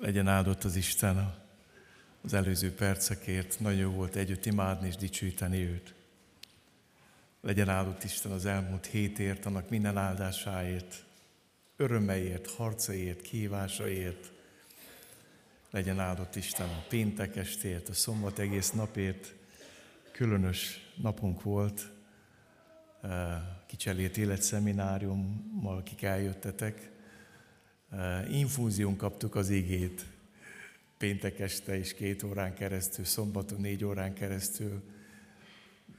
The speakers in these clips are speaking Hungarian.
Legyen áldott az Isten az előző percekért. Nagyon jó volt együtt imádni és dicsőíteni őt. Legyen áldott Isten az elmúlt hétért, annak minden áldásáért, örömeiért, harcaiért, kihívásaiért. Legyen áldott Isten a péntek estért, a szombat egész napért. Különös napunk volt, kicselét életszemináriummal, akik eljöttetek. Infúzión kaptuk az igét péntek este is két órán keresztül, szombaton négy órán keresztül,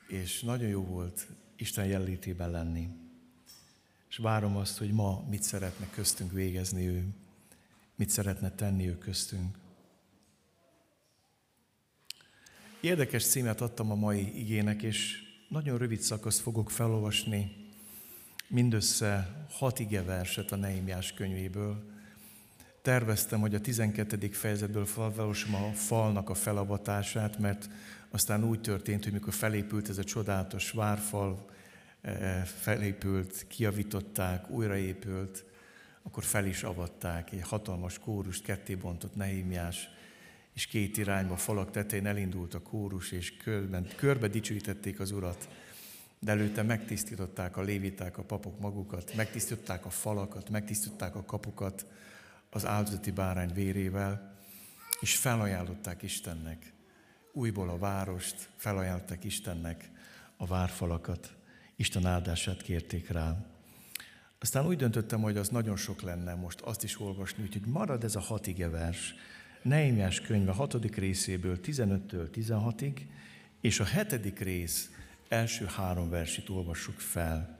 és nagyon jó volt Isten jelenlétében lenni. És várom azt, hogy ma mit szeretne köztünk végezni ő, mit szeretne tenni ő köztünk. Érdekes címet adtam a mai igének, és nagyon rövid szakaszt fogok felolvasni, mindössze hat ige verset a Neimiás könyvéből. Terveztem, hogy a 12. fejezetből felolvasom a falnak a felavatását, mert aztán úgy történt, hogy mikor felépült ez a csodálatos várfal, eh, felépült, kiavították, újraépült, akkor fel is avatták, egy hatalmas kórust ketté bontott Nehémiás, és két irányba falak tetején elindult a kórus, és körben, körbe dicsőítették az urat. De előtte megtisztították a léviták, a papok magukat, megtisztították a falakat, megtisztították a kapukat az áldozati bárány vérével, és felajánlották Istennek. Újból a várost, felajánlották Istennek a várfalakat, Isten áldását kérték rá. Aztán úgy döntöttem, hogy az nagyon sok lenne most azt is olvasni, úgyhogy marad ez a hat vers, Nehémiás könyve hatodik részéből 15-től 16-ig, és a hetedik rész első három versit olvassuk fel.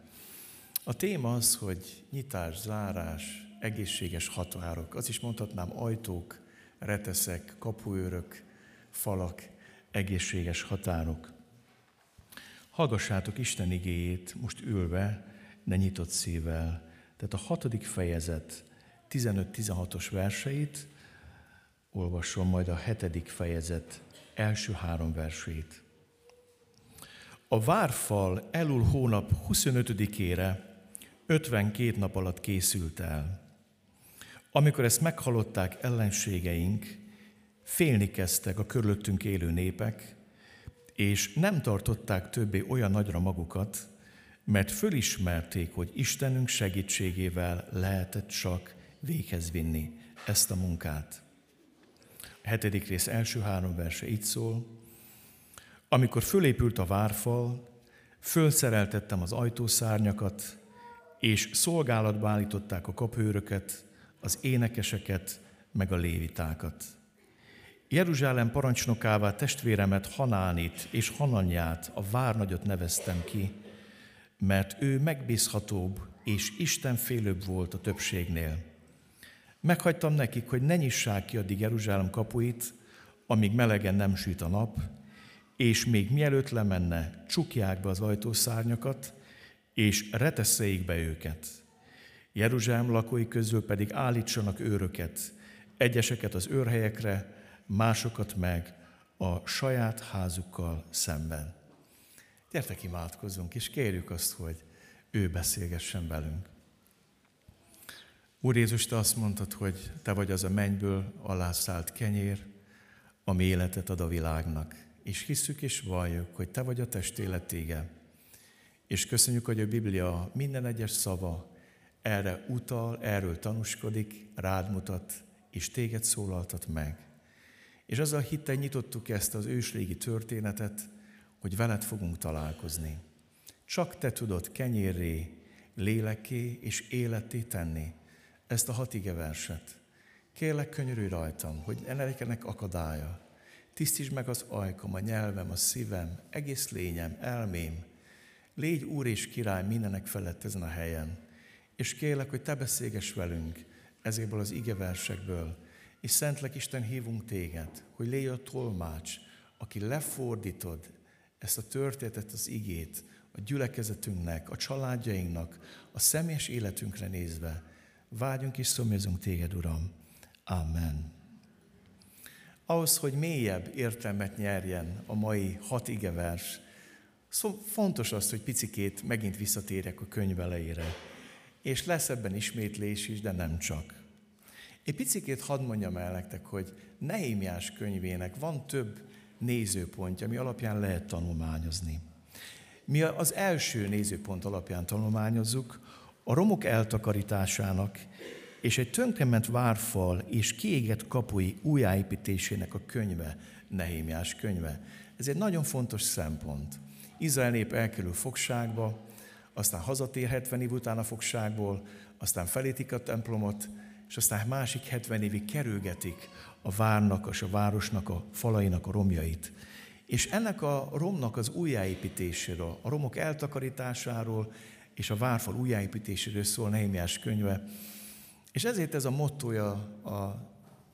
A téma az, hogy nyitás, zárás, egészséges határok. Az is mondhatnám ajtók, reteszek, kapuőrök, falak, egészséges határok. Hallgassátok Isten igéjét most ülve, de nyitott szívvel. Tehát a hatodik fejezet 15-16-os verseit, olvasom majd a hetedik fejezet első három versét. A várfal elul hónap 25-ére 52 nap alatt készült el. Amikor ezt meghallották ellenségeink, félni kezdtek a körülöttünk élő népek, és nem tartották többé olyan nagyra magukat, mert fölismerték, hogy Istenünk segítségével lehetett csak véghez vinni ezt a munkát. A hetedik rész első három verse így szól. Amikor fölépült a várfal, fölszereltettem az ajtószárnyakat, és szolgálatba állították a kapőröket, az énekeseket, meg a lévitákat. Jeruzsálem parancsnokává testvéremet Hanánit és Hananyát, a várnagyot neveztem ki, mert ő megbízhatóbb és istenfélőbb volt a többségnél. Meghagytam nekik, hogy ne nyissák ki addig Jeruzsálem kapuit, amíg melegen nem süt a nap, és még mielőtt lemenne, csukják be az ajtószárnyakat, és reteszeik be őket. Jeruzsálem lakói közül pedig állítsanak őröket, egyeseket az őrhelyekre, másokat meg a saját házukkal szemben. Gyertek imádkozzunk, és kérjük azt, hogy ő beszélgessen velünk. Úr Jézus, Te azt mondtad, hogy Te vagy az a mennyből alászállt kenyér, ami életet ad a világnak. És hisszük és valljuk, hogy Te vagy a test életége. És köszönjük, hogy a Biblia minden egyes szava erre utal, erről tanúskodik, rád mutat, és téged szólaltat meg. És azzal hittel nyitottuk ezt az ősrégi történetet, hogy veled fogunk találkozni. Csak te tudod kenyérré, léleké és életé tenni ezt a hat ige verset. Kérlek, könyörülj rajtam, hogy ne legyenek akadálya. Tisztítsd meg az ajkom, a nyelvem, a szívem, egész lényem, elmém. Légy Úr és Király mindenek felett ezen a helyen. És kérlek, hogy Te beszélges velünk ezekből az ige versekből, és Szentlek Isten hívunk téged, hogy légy a tolmács, aki lefordítod ezt a történetet, az igét a gyülekezetünknek, a családjainknak, a személyes életünkre nézve. Vágyunk és szomjazunk téged, Uram. Amen. Ahhoz, hogy mélyebb értelmet nyerjen a mai hat igevers, szó, fontos az, hogy picikét megint visszatérjek a könyv elejére. És lesz ebben ismétlés is, de nem csak. Egy picit hadd mondjam el nektek, hogy Nehémiás könyvének van több nézőpontja, ami alapján lehet tanulmányozni. Mi az első nézőpont alapján tanulmányozzuk a romok eltakarításának és egy tönkrement várfal és kiégett kapui újjáépítésének a könyve, Nehémiás könyve. Ez egy nagyon fontos szempont. Izrael nép elkerül fogságba, aztán hazatér 70 év után a fogságból, aztán felétik a templomot, és aztán másik 70 évig kerülgetik a várnak és a városnak a falainak a romjait. És ennek a romnak az újjáépítéséről, a romok eltakarításáról és a várfal újjáépítéséről szól Nehémiás könyve. És ezért ez a mottoja a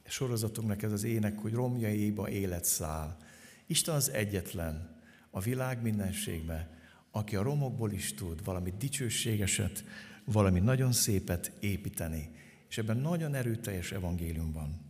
sorozatunknak, ez az ének, hogy romjaiba élet száll. Isten az egyetlen a világ mindenségbe, aki a romokból is tud valami dicsőségeset, valami nagyon szépet építeni. És ebben nagyon erőteljes evangélium van.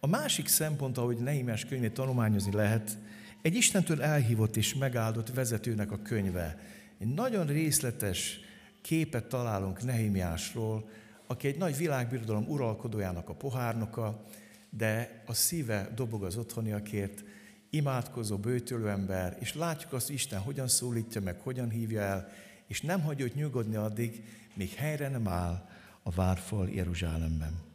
A másik szempont, ahogy Neimás könyvét tanulmányozni lehet, egy Istentől elhívott és megáldott vezetőnek a könyve. Egy nagyon részletes képet találunk Nehémiásról, aki egy nagy világbirodalom uralkodójának a pohárnoka, de a szíve dobog az otthoniakért, imádkozó, bőtölő ember, és látjuk azt, Isten hogyan szólítja meg, hogyan hívja el, és nem hagyja őt nyugodni addig, míg helyre nem áll a várfal Jeruzsálemben.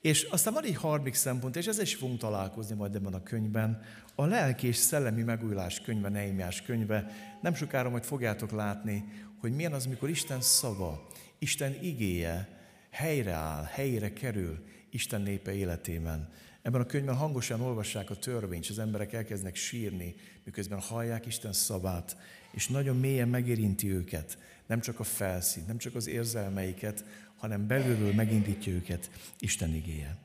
És aztán van egy harmadik szempont, és ezzel is fogunk találkozni majd ebben a könyvben, a lelki és szellemi megújulás könyve, Neimiás könyve. Nem sokára majd fogjátok látni, hogy milyen az, mikor Isten szava, Isten igéje helyreáll, helyre kerül Isten népe életében. Ebben a könyvben hangosan olvassák a törvényt, és az emberek elkezdenek sírni, miközben hallják Isten szavát, és nagyon mélyen megérinti őket, nem csak a felszín, nem csak az érzelmeiket, hanem belülről megindítja őket Isten igéje.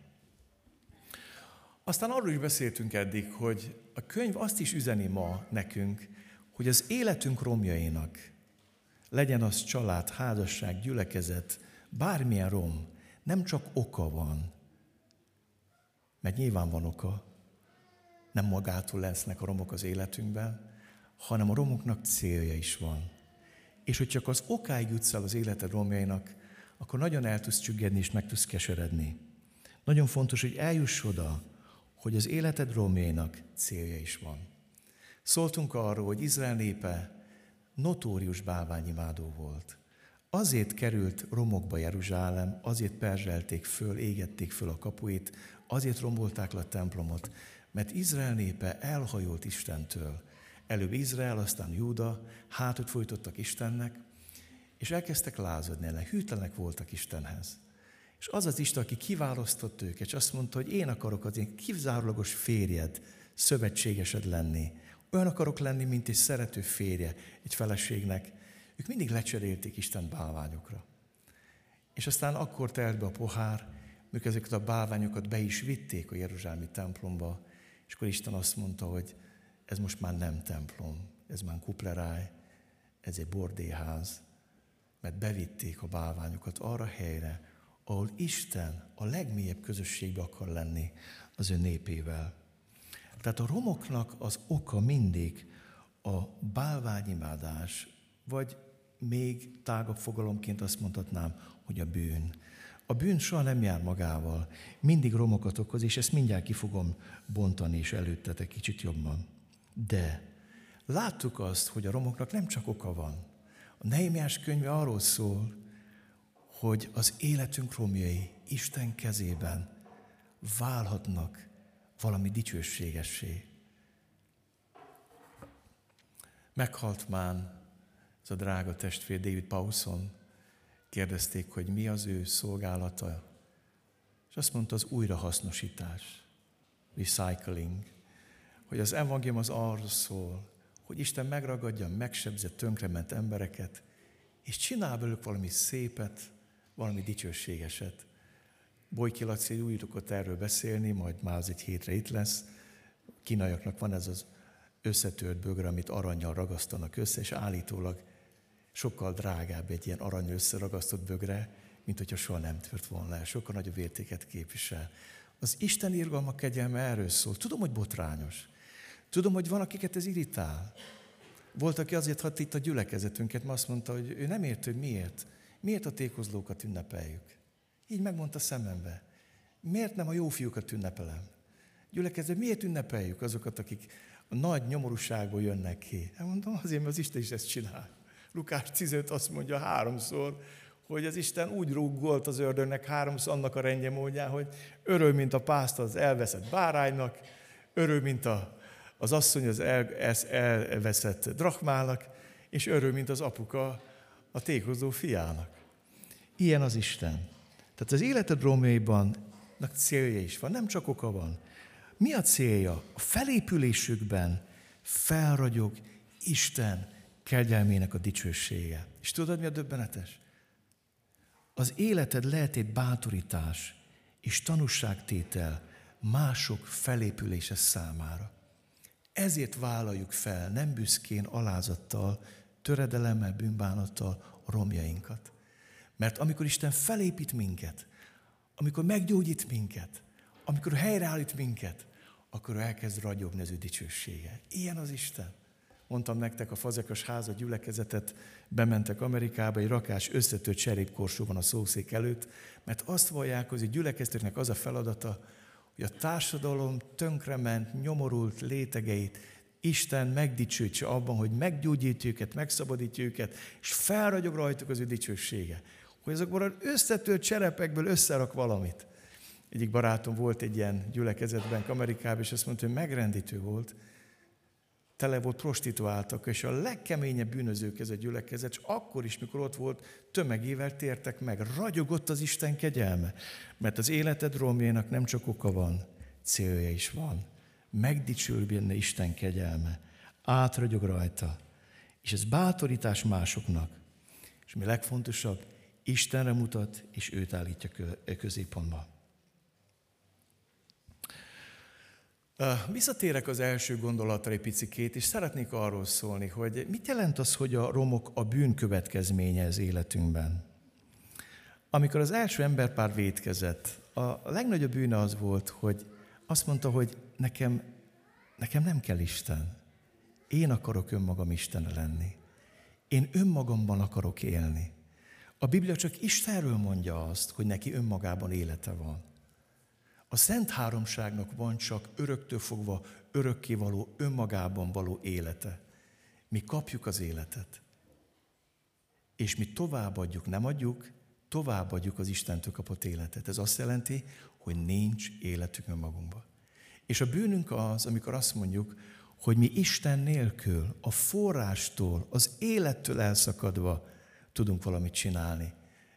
Aztán arról is beszéltünk eddig, hogy a könyv azt is üzeni ma nekünk, hogy az életünk romjainak, legyen az család, házasság, gyülekezet, bármilyen rom, nem csak oka van, mert nyilván van oka, nem magától lesznek a romok az életünkben, hanem a romoknak célja is van. És hogy csak az okáig jutsz el az életed romjainak, akkor nagyon el tudsz csüggedni és meg tudsz keseredni. Nagyon fontos, hogy eljuss oda, hogy az életed romjainak célja is van. Szóltunk arról, hogy Izrael népe notórius bálványimádó volt. Azért került romokba Jeruzsálem, azért perzselték föl, égették föl a kapuit, azért rombolták le a templomot, mert Izrael népe elhajolt Istentől. Előbb Izrael, aztán Júda, hátot folytottak Istennek, és elkezdtek lázadni ellen, hűtlenek voltak Istenhez. És az az Isten, aki kiválasztott őket, és azt mondta, hogy én akarok az én kizárólagos férjed, szövetségesed lenni. Olyan akarok lenni, mint egy szerető férje egy feleségnek. Ők mindig lecserélték Isten bálványokra. És aztán akkor telt be a pohár, mikor ezeket a bálványokat be is vitték a Jeruzsálemi templomba, és akkor Isten azt mondta, hogy ez most már nem templom, ez már kupleráj, ez egy bordéház, mert bevitték a bálványokat arra helyre, ahol Isten a legmélyebb közösségbe akar lenni az ő népével. Tehát a romoknak az oka mindig a bálványimádás, vagy még tágabb fogalomként azt mondhatnám, hogy a bűn. A bűn soha nem jár magával, mindig romokat okoz, és ezt mindjárt ki fogom bontani és előttetek kicsit jobban. De láttuk azt, hogy a romoknak nem csak oka van. A Nehémiás könyve arról szól, hogy az életünk romjai Isten kezében válhatnak valami dicsőségessé. Meghalt már ez a drága testvér David Paulson, kérdezték, hogy mi az ő szolgálata, és azt mondta, az újrahasznosítás, recycling, hogy az evangélium az arról szól, hogy Isten megragadja megsebzett, tönkrement embereket, és csinál belőlük valami szépet, valami dicsőségeset. Bojki Laci úgy szokott erről beszélni, majd már az egy hétre itt lesz. Kínaiaknak van ez az összetört bögre, amit aranyjal ragasztanak össze, és állítólag sokkal drágább egy ilyen arany összeragasztott bögre, mint hogyha soha nem tört volna el. Sokkal nagyobb értéket képvisel. Az Isten irgalma kegyelme erről szól. Tudom, hogy botrányos. Tudom, hogy van, akiket ez irritál. Volt, aki azért hadt itt a gyülekezetünket, mert azt mondta, hogy ő nem ért, hogy miért. Miért a tékozlókat ünnepeljük? Így megmondta szemembe. Miért nem a jó fiúkat ünnepelem? Gyülekezet, miért ünnepeljük azokat, akik nagy nyomorúságból jönnek ki? Hát mondom, azért, mert az Isten is ezt csinál. Lukás 15 azt mondja háromszor, hogy az Isten úgy rúgolt az ördögnek háromszor annak a rendje módján, hogy örül, mint a pászt az elveszett báránynak, örül, mint a, az asszony az el, ez elveszett drachmának, és örül, mint az apuka a tékozó fiának. Ilyen az Isten. Tehát az életed romjaiban célja is van, nem csak oka van. Mi a célja? A felépülésükben felragyog Isten kegyelmének a dicsősége. És tudod, mi a döbbenetes? Az életed lehet egy bátorítás és tanúságtétel mások felépülése számára. Ezért vállaljuk fel, nem büszkén, alázattal, töredelemmel, bűnbánattal romjainkat. Mert amikor Isten felépít minket, amikor meggyógyít minket, amikor helyreállít minket, akkor elkezd ragyogni az ő dicsősége. Ilyen az Isten. Mondtam nektek, a fazekas háza gyülekezetet, bementek Amerikába, egy rakás összetört cserépkorsó van a szószék előtt, mert azt vallják, hogy a gyülekeztetnek az a feladata, hogy a társadalom tönkrement, nyomorult létegeit Isten megdicsőtse abban, hogy meggyógyítja őket, megszabadítja őket, és felragyog rajtuk az ő dicsősége. Hogy azokból az összetört cserepekből összerak valamit. Egyik barátom volt egy ilyen gyülekezetben Amerikában, és azt mondta, hogy megrendítő volt, tele volt prostituáltak, és a legkeményebb bűnözők ez a gyülekezet, és akkor is, mikor ott volt, tömegével tértek meg. Ragyogott az Isten kegyelme, mert az életed romjának nem csak oka van, célja is van. Megdicsül benne Isten kegyelme, átragyog rajta, és ez bátorítás másoknak. És mi legfontosabb, Istenre mutat, és őt állítja középpontba. Visszatérek az első gondolatra egy picikét, és szeretnék arról szólni, hogy mit jelent az, hogy a romok a bűn következménye az életünkben. Amikor az első emberpár vétkezett, a legnagyobb bűne az volt, hogy azt mondta, hogy nekem, nekem nem kell Isten. Én akarok önmagam Isten lenni. Én önmagamban akarok élni. A Biblia csak Istenről mondja azt, hogy neki önmagában élete van. A Szent Háromságnak van csak öröktől fogva örökkévaló, önmagában való élete. Mi kapjuk az életet. És mi továbbadjuk, nem adjuk, továbbadjuk az Istentől kapott életet. Ez azt jelenti, hogy nincs életünk önmagunkban. És a bűnünk az, amikor azt mondjuk, hogy mi Isten nélkül, a forrástól, az élettől elszakadva tudunk valamit csinálni.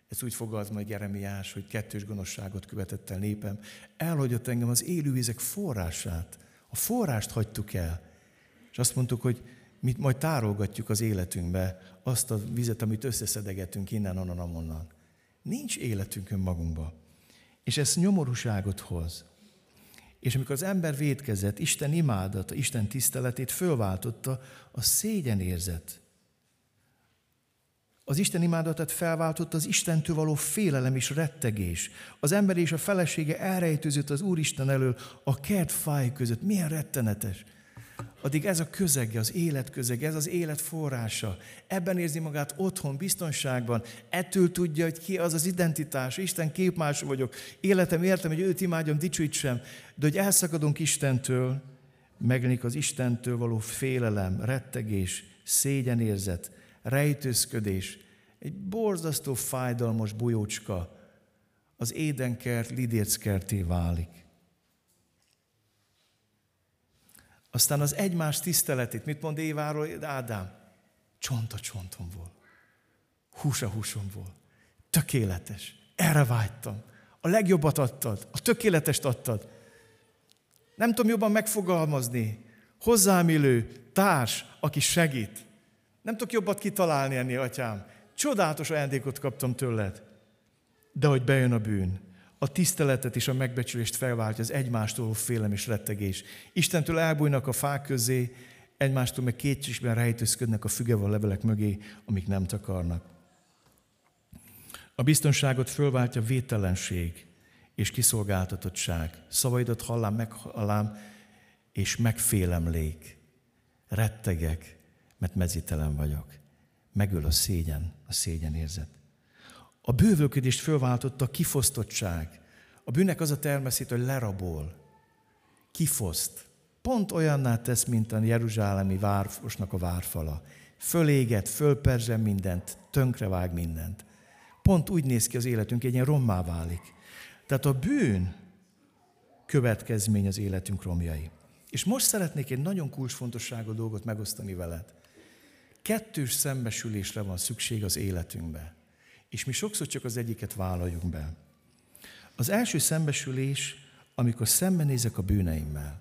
Ez úgy fogalmaz majd Jeremiás, hogy kettős gonoszságot követett el népem. Elhagyott engem az élővizek forrását. A forrást hagytuk el. És azt mondtuk, hogy mit majd tárolgatjuk az életünkbe azt a vizet, amit összeszedegetünk innen, onnan, amonnan. Nincs életünk önmagunkba. És ez nyomorúságot hoz. És amikor az ember védkezett, Isten imádata, Isten tiszteletét fölváltotta a szégyenérzet az Isten imádatát felváltott az Istentől való félelem és rettegés. Az ember és a felesége elrejtőzött az Úristen elől a kert fáj között. Milyen rettenetes. Addig ez a közege, az élet közege, ez az élet forrása. Ebben érzi magát otthon, biztonságban. Ettől tudja, hogy ki az az identitás. Isten képmás vagyok. Életem értem, hogy őt imádjam, dicsőítsem. De hogy elszakadunk Istentől, megjelenik az Istentől való félelem, rettegés, szégyenérzet, rejtőzködés, egy borzasztó fájdalmas bujócska az édenkert lidérckerté válik. Aztán az egymás tiszteletét, mit mond Éváról, Ádám? Csont a csontomból, hús a húsomból. Tökéletes. Erre vágytam. A legjobbat adtad, a tökéletest adtad. Nem tudom jobban megfogalmazni. Hozzám illő társ, aki segít. Nem tudok jobbat kitalálni ennél, atyám. Csodálatos ajándékot kaptam tőled. De hogy bejön a bűn, a tiszteletet és a megbecsülést felváltja az egymástól félem és rettegés. Istentől elbújnak a fák közé, egymástól meg kétségben rejtőzködnek a fügeval levelek mögé, amik nem takarnak. A biztonságot fölváltja vételenség és kiszolgáltatottság. Szavaidat hallám, meghallám, és megfélemlék. Rettegek, mert mezítelen vagyok. Megöl a szégyen, a szégyen érzet. A bővölködést fölváltotta a kifosztottság, A bűnnek az a természet, hogy lerabol, kifoszt. Pont olyanná tesz, mint a Jeruzsálemi városnak a várfala. Föléget, fölperzsem mindent, tönkrevág mindent. Pont úgy néz ki az életünk, egy ilyen rommá válik. Tehát a bűn következmény az életünk romjai. És most szeretnék egy nagyon kulcsfontosságú dolgot megosztani veled. Kettős szembesülésre van szükség az életünkbe. És mi sokszor csak az egyiket vállaljuk be. Az első szembesülés, amikor szembenézek a bűneimmel.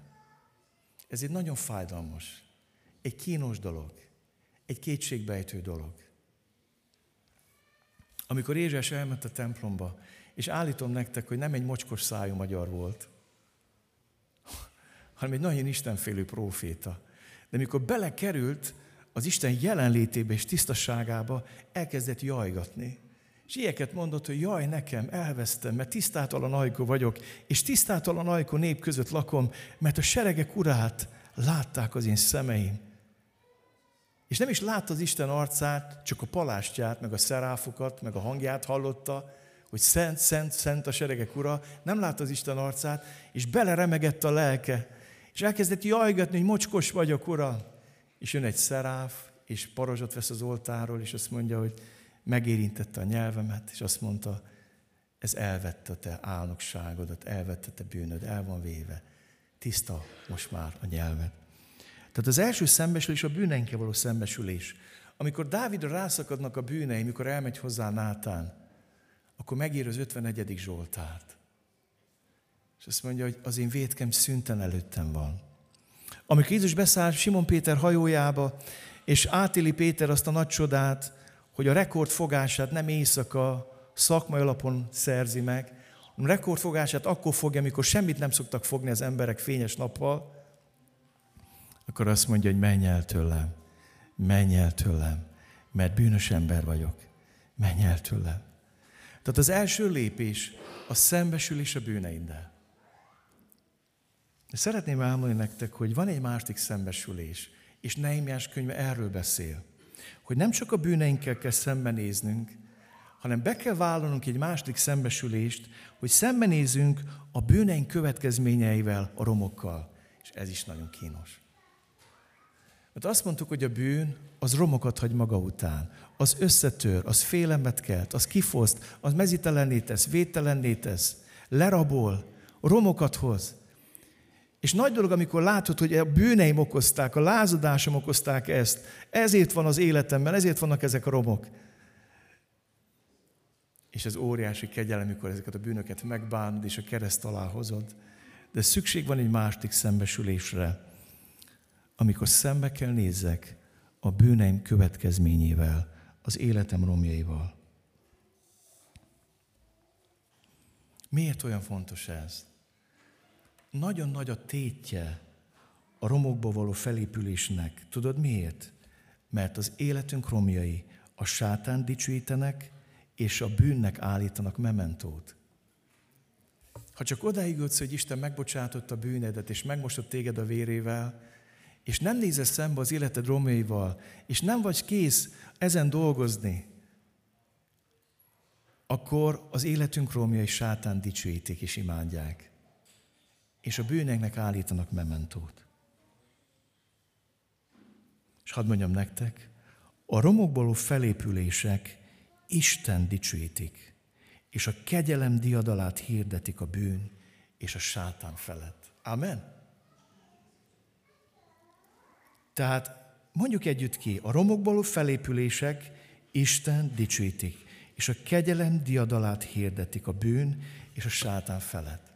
Ez egy nagyon fájdalmas, egy kínos dolog, egy kétségbejtő dolog. Amikor Ézsás elment a templomba, és állítom nektek, hogy nem egy mocskos szájú magyar volt, hanem egy nagyon istenfélő próféta. De mikor belekerült az Isten jelenlétébe és tisztaságába, elkezdett jajgatni. És ilyeket mondott, hogy jaj, nekem, elvesztem, mert tisztátalan ajkó vagyok, és tisztátalan ajkó nép között lakom, mert a seregek urát látták az én szemeim. És nem is látta az Isten arcát, csak a palástját, meg a szeráfokat, meg a hangját hallotta, hogy szent, szent, szent a seregek ura, nem látta az Isten arcát, és beleremegett a lelke, és elkezdett jajgatni, hogy mocskos vagyok, ura. És jön egy szeráf, és parazsot vesz az oltáról, és azt mondja, hogy megérintette a nyelvemet, és azt mondta, ez elvette a te álnokságodat, elvette te bűnöd, el van véve. Tiszta most már a nyelved. Tehát az első szembesülés a bűneinkkel való szembesülés. Amikor Dávidra rászakadnak a bűnei, mikor elmegy hozzá Nátán, akkor megír az 51. Zsoltárt. És azt mondja, hogy az én védkem szünten előttem van. Amikor Jézus beszáll Simon Péter hajójába, és átéli Péter azt a nagy csodát, hogy a rekordfogását nem éjszaka szakmai alapon szerzi meg, a rekordfogását akkor fogja, amikor semmit nem szoktak fogni az emberek fényes nappal, akkor azt mondja, hogy menj el tőlem, menj el tőlem, mert bűnös ember vagyok, menj el tőlem. Tehát az első lépés a szembesülés a bűneiddel. De szeretném elmondani nektek, hogy van egy másik szembesülés, és Neimiás könyve erről beszél, hogy nem csak a bűneinkkel kell szembenéznünk, hanem be kell vállalnunk egy második szembesülést, hogy szembenézünk a bűneink következményeivel, a romokkal. És ez is nagyon kínos. Mert azt mondtuk, hogy a bűn az romokat hagy maga után. Az összetör, az félemet kelt, az kifoszt, az mezitelenné tesz, védtelenné tesz, lerabol, romokat hoz. És nagy dolog, amikor látod, hogy a bűneim okozták, a lázadásom okozták ezt. Ezért van az életemben, ezért vannak ezek a romok. És ez óriási kegyelem, amikor ezeket a bűnöket megbánod, és a kereszt alá hozod. De szükség van egy másik szembesülésre, amikor szembe kell nézzek a bűneim következményével, az életem romjaival. Miért olyan fontos ez? Nagyon nagy a tétje a romokba való felépülésnek. Tudod miért? Mert az életünk romjai a sátán dicsőítenek, és a bűnnek állítanak mementót. Ha csak odáig jutsz, hogy Isten megbocsátott a bűnedet, és megmosott téged a vérével, és nem nézesz szembe az életed romjaival, és nem vagy kész ezen dolgozni, akkor az életünk romjai sátán dicsőítik és imádják és a bűneknek állítanak mementót. És hadd mondjam nektek, a romokból felépülések Isten dicsőítik, és a kegyelem diadalát hirdetik a bűn és a sátán felett. Amen? Tehát mondjuk együtt ki, a romokból felépülések Isten dicsőítik, és a kegyelem diadalát hirdetik a bűn és a sátán felett.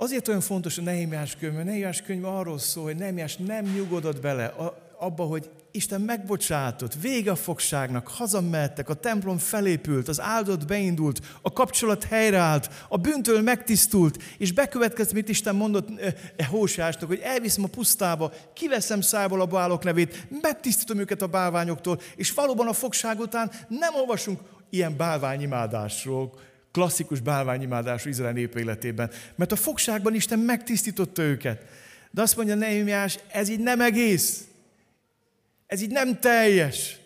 Azért olyan fontos a Nehemiás könyv, mert Nehemiás könyv arról szól, hogy Nehemiás nem nyugodott bele abba, hogy Isten megbocsátott, vége a fogságnak, hazamehettek, a templom felépült, az áldott beindult, a kapcsolat helyreállt, a bűntől megtisztult, és bekövetkezt, mit Isten mondott e, e Hósásnak, hogy elviszem a pusztába, kiveszem szájból a bálok nevét, megtisztítom őket a bálványoktól, és valóban a fogság után nem olvasunk ilyen bálványimádásról, klasszikus bálványimádású Izrael nép életében. Mert a fogságban Isten megtisztította őket. De azt mondja Nehemiás, ez így nem egész. Ez így nem teljes.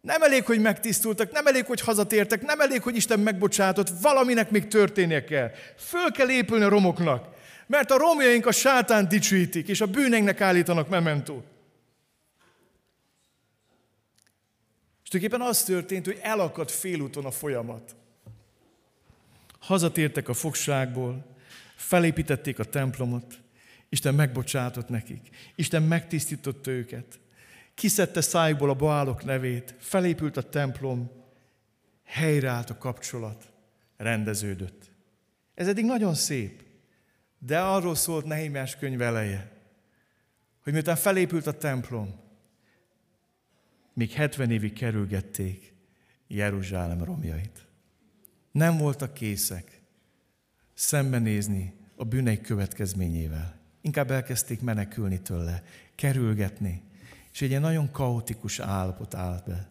Nem elég, hogy megtisztultak, nem elég, hogy hazatértek, nem elég, hogy Isten megbocsátott, valaminek még történnie kell. Föl kell épülni a romoknak, mert a romjaink a sátán dicsőítik, és a bűneinknek állítanak mementót. És tulajdonképpen az történt, hogy elakadt félúton a folyamat. Hazatértek a fogságból, felépítették a templomot, Isten megbocsátott nekik, Isten megtisztította őket, kiszedte szájból a baálok nevét, felépült a templom, helyreállt a kapcsolat, rendeződött. Ez eddig nagyon szép, de arról szólt Nehémiás könyv eleje, hogy miután felépült a templom, még 70 évig kerülgették Jeruzsálem romjait. Nem voltak készek szembenézni a bűneik következményével. Inkább elkezdték menekülni tőle, kerülgetni, és egy ilyen nagyon kaotikus állapot állt be.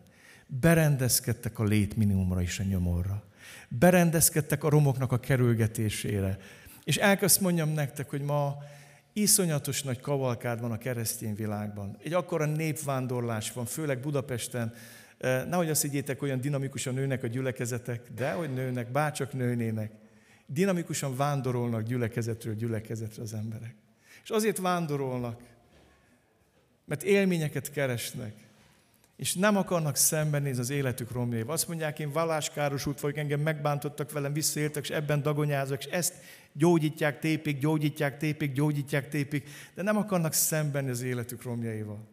Berendezkedtek a lét minimumra is a nyomorra. Berendezkedtek a romoknak a kerülgetésére. És elkezd mondjam nektek, hogy ma iszonyatos nagy kavalkád van a keresztény világban. Egy akkora népvándorlás van, főleg Budapesten. Eh, nehogy azt higgyétek, olyan dinamikusan nőnek a gyülekezetek, de hogy nőnek, bárcsak nőnének. Dinamikusan vándorolnak gyülekezetről gyülekezetre az emberek. És azért vándorolnak, mert élményeket keresnek, és nem akarnak szembenézni az életük romjaival. Azt mondják, én valláskárosult vagyok, engem megbántottak velem, visszaéltek, és ebben dagonyázok, és ezt gyógyítják, tépik, gyógyítják, tépik, gyógyítják, tépik, de nem akarnak szemben az életük romjaival.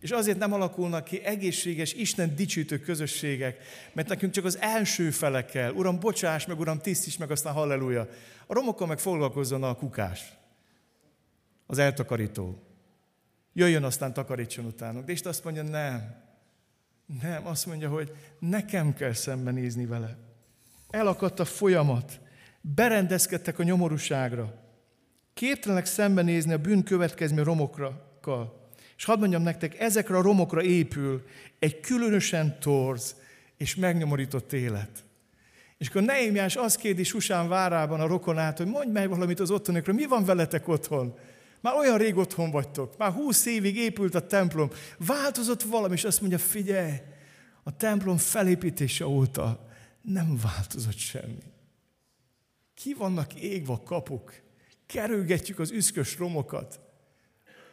És azért nem alakulnak ki egészséges, Isten dicsőítő közösségek, mert nekünk csak az első fele kell. Uram, bocsáss meg, Uram, tisztíts meg, aztán halleluja. A romokkal meg foglalkozzon a kukás, az eltakarító. Jöjjön, aztán takarítson utánuk. De Isten azt mondja, nem. Nem, azt mondja, hogy nekem kell szembenézni vele. Elakadt a folyamat berendezkedtek a nyomorúságra. Képtelenek szembenézni a bűn következménye romokkal. És hadd mondjam nektek, ezekre a romokra épül egy különösen torz és megnyomorított élet. És akkor Neémiás azt kérdi Susán várában a rokonát, hogy mondj meg valamit az otthonokra, mi van veletek otthon? Már olyan rég otthon vagytok, már húsz évig épült a templom, változott valami, és azt mondja, figyelj, a templom felépítése óta nem változott semmi. Ki vannak égve kapuk? Kerülgetjük az üszkös romokat.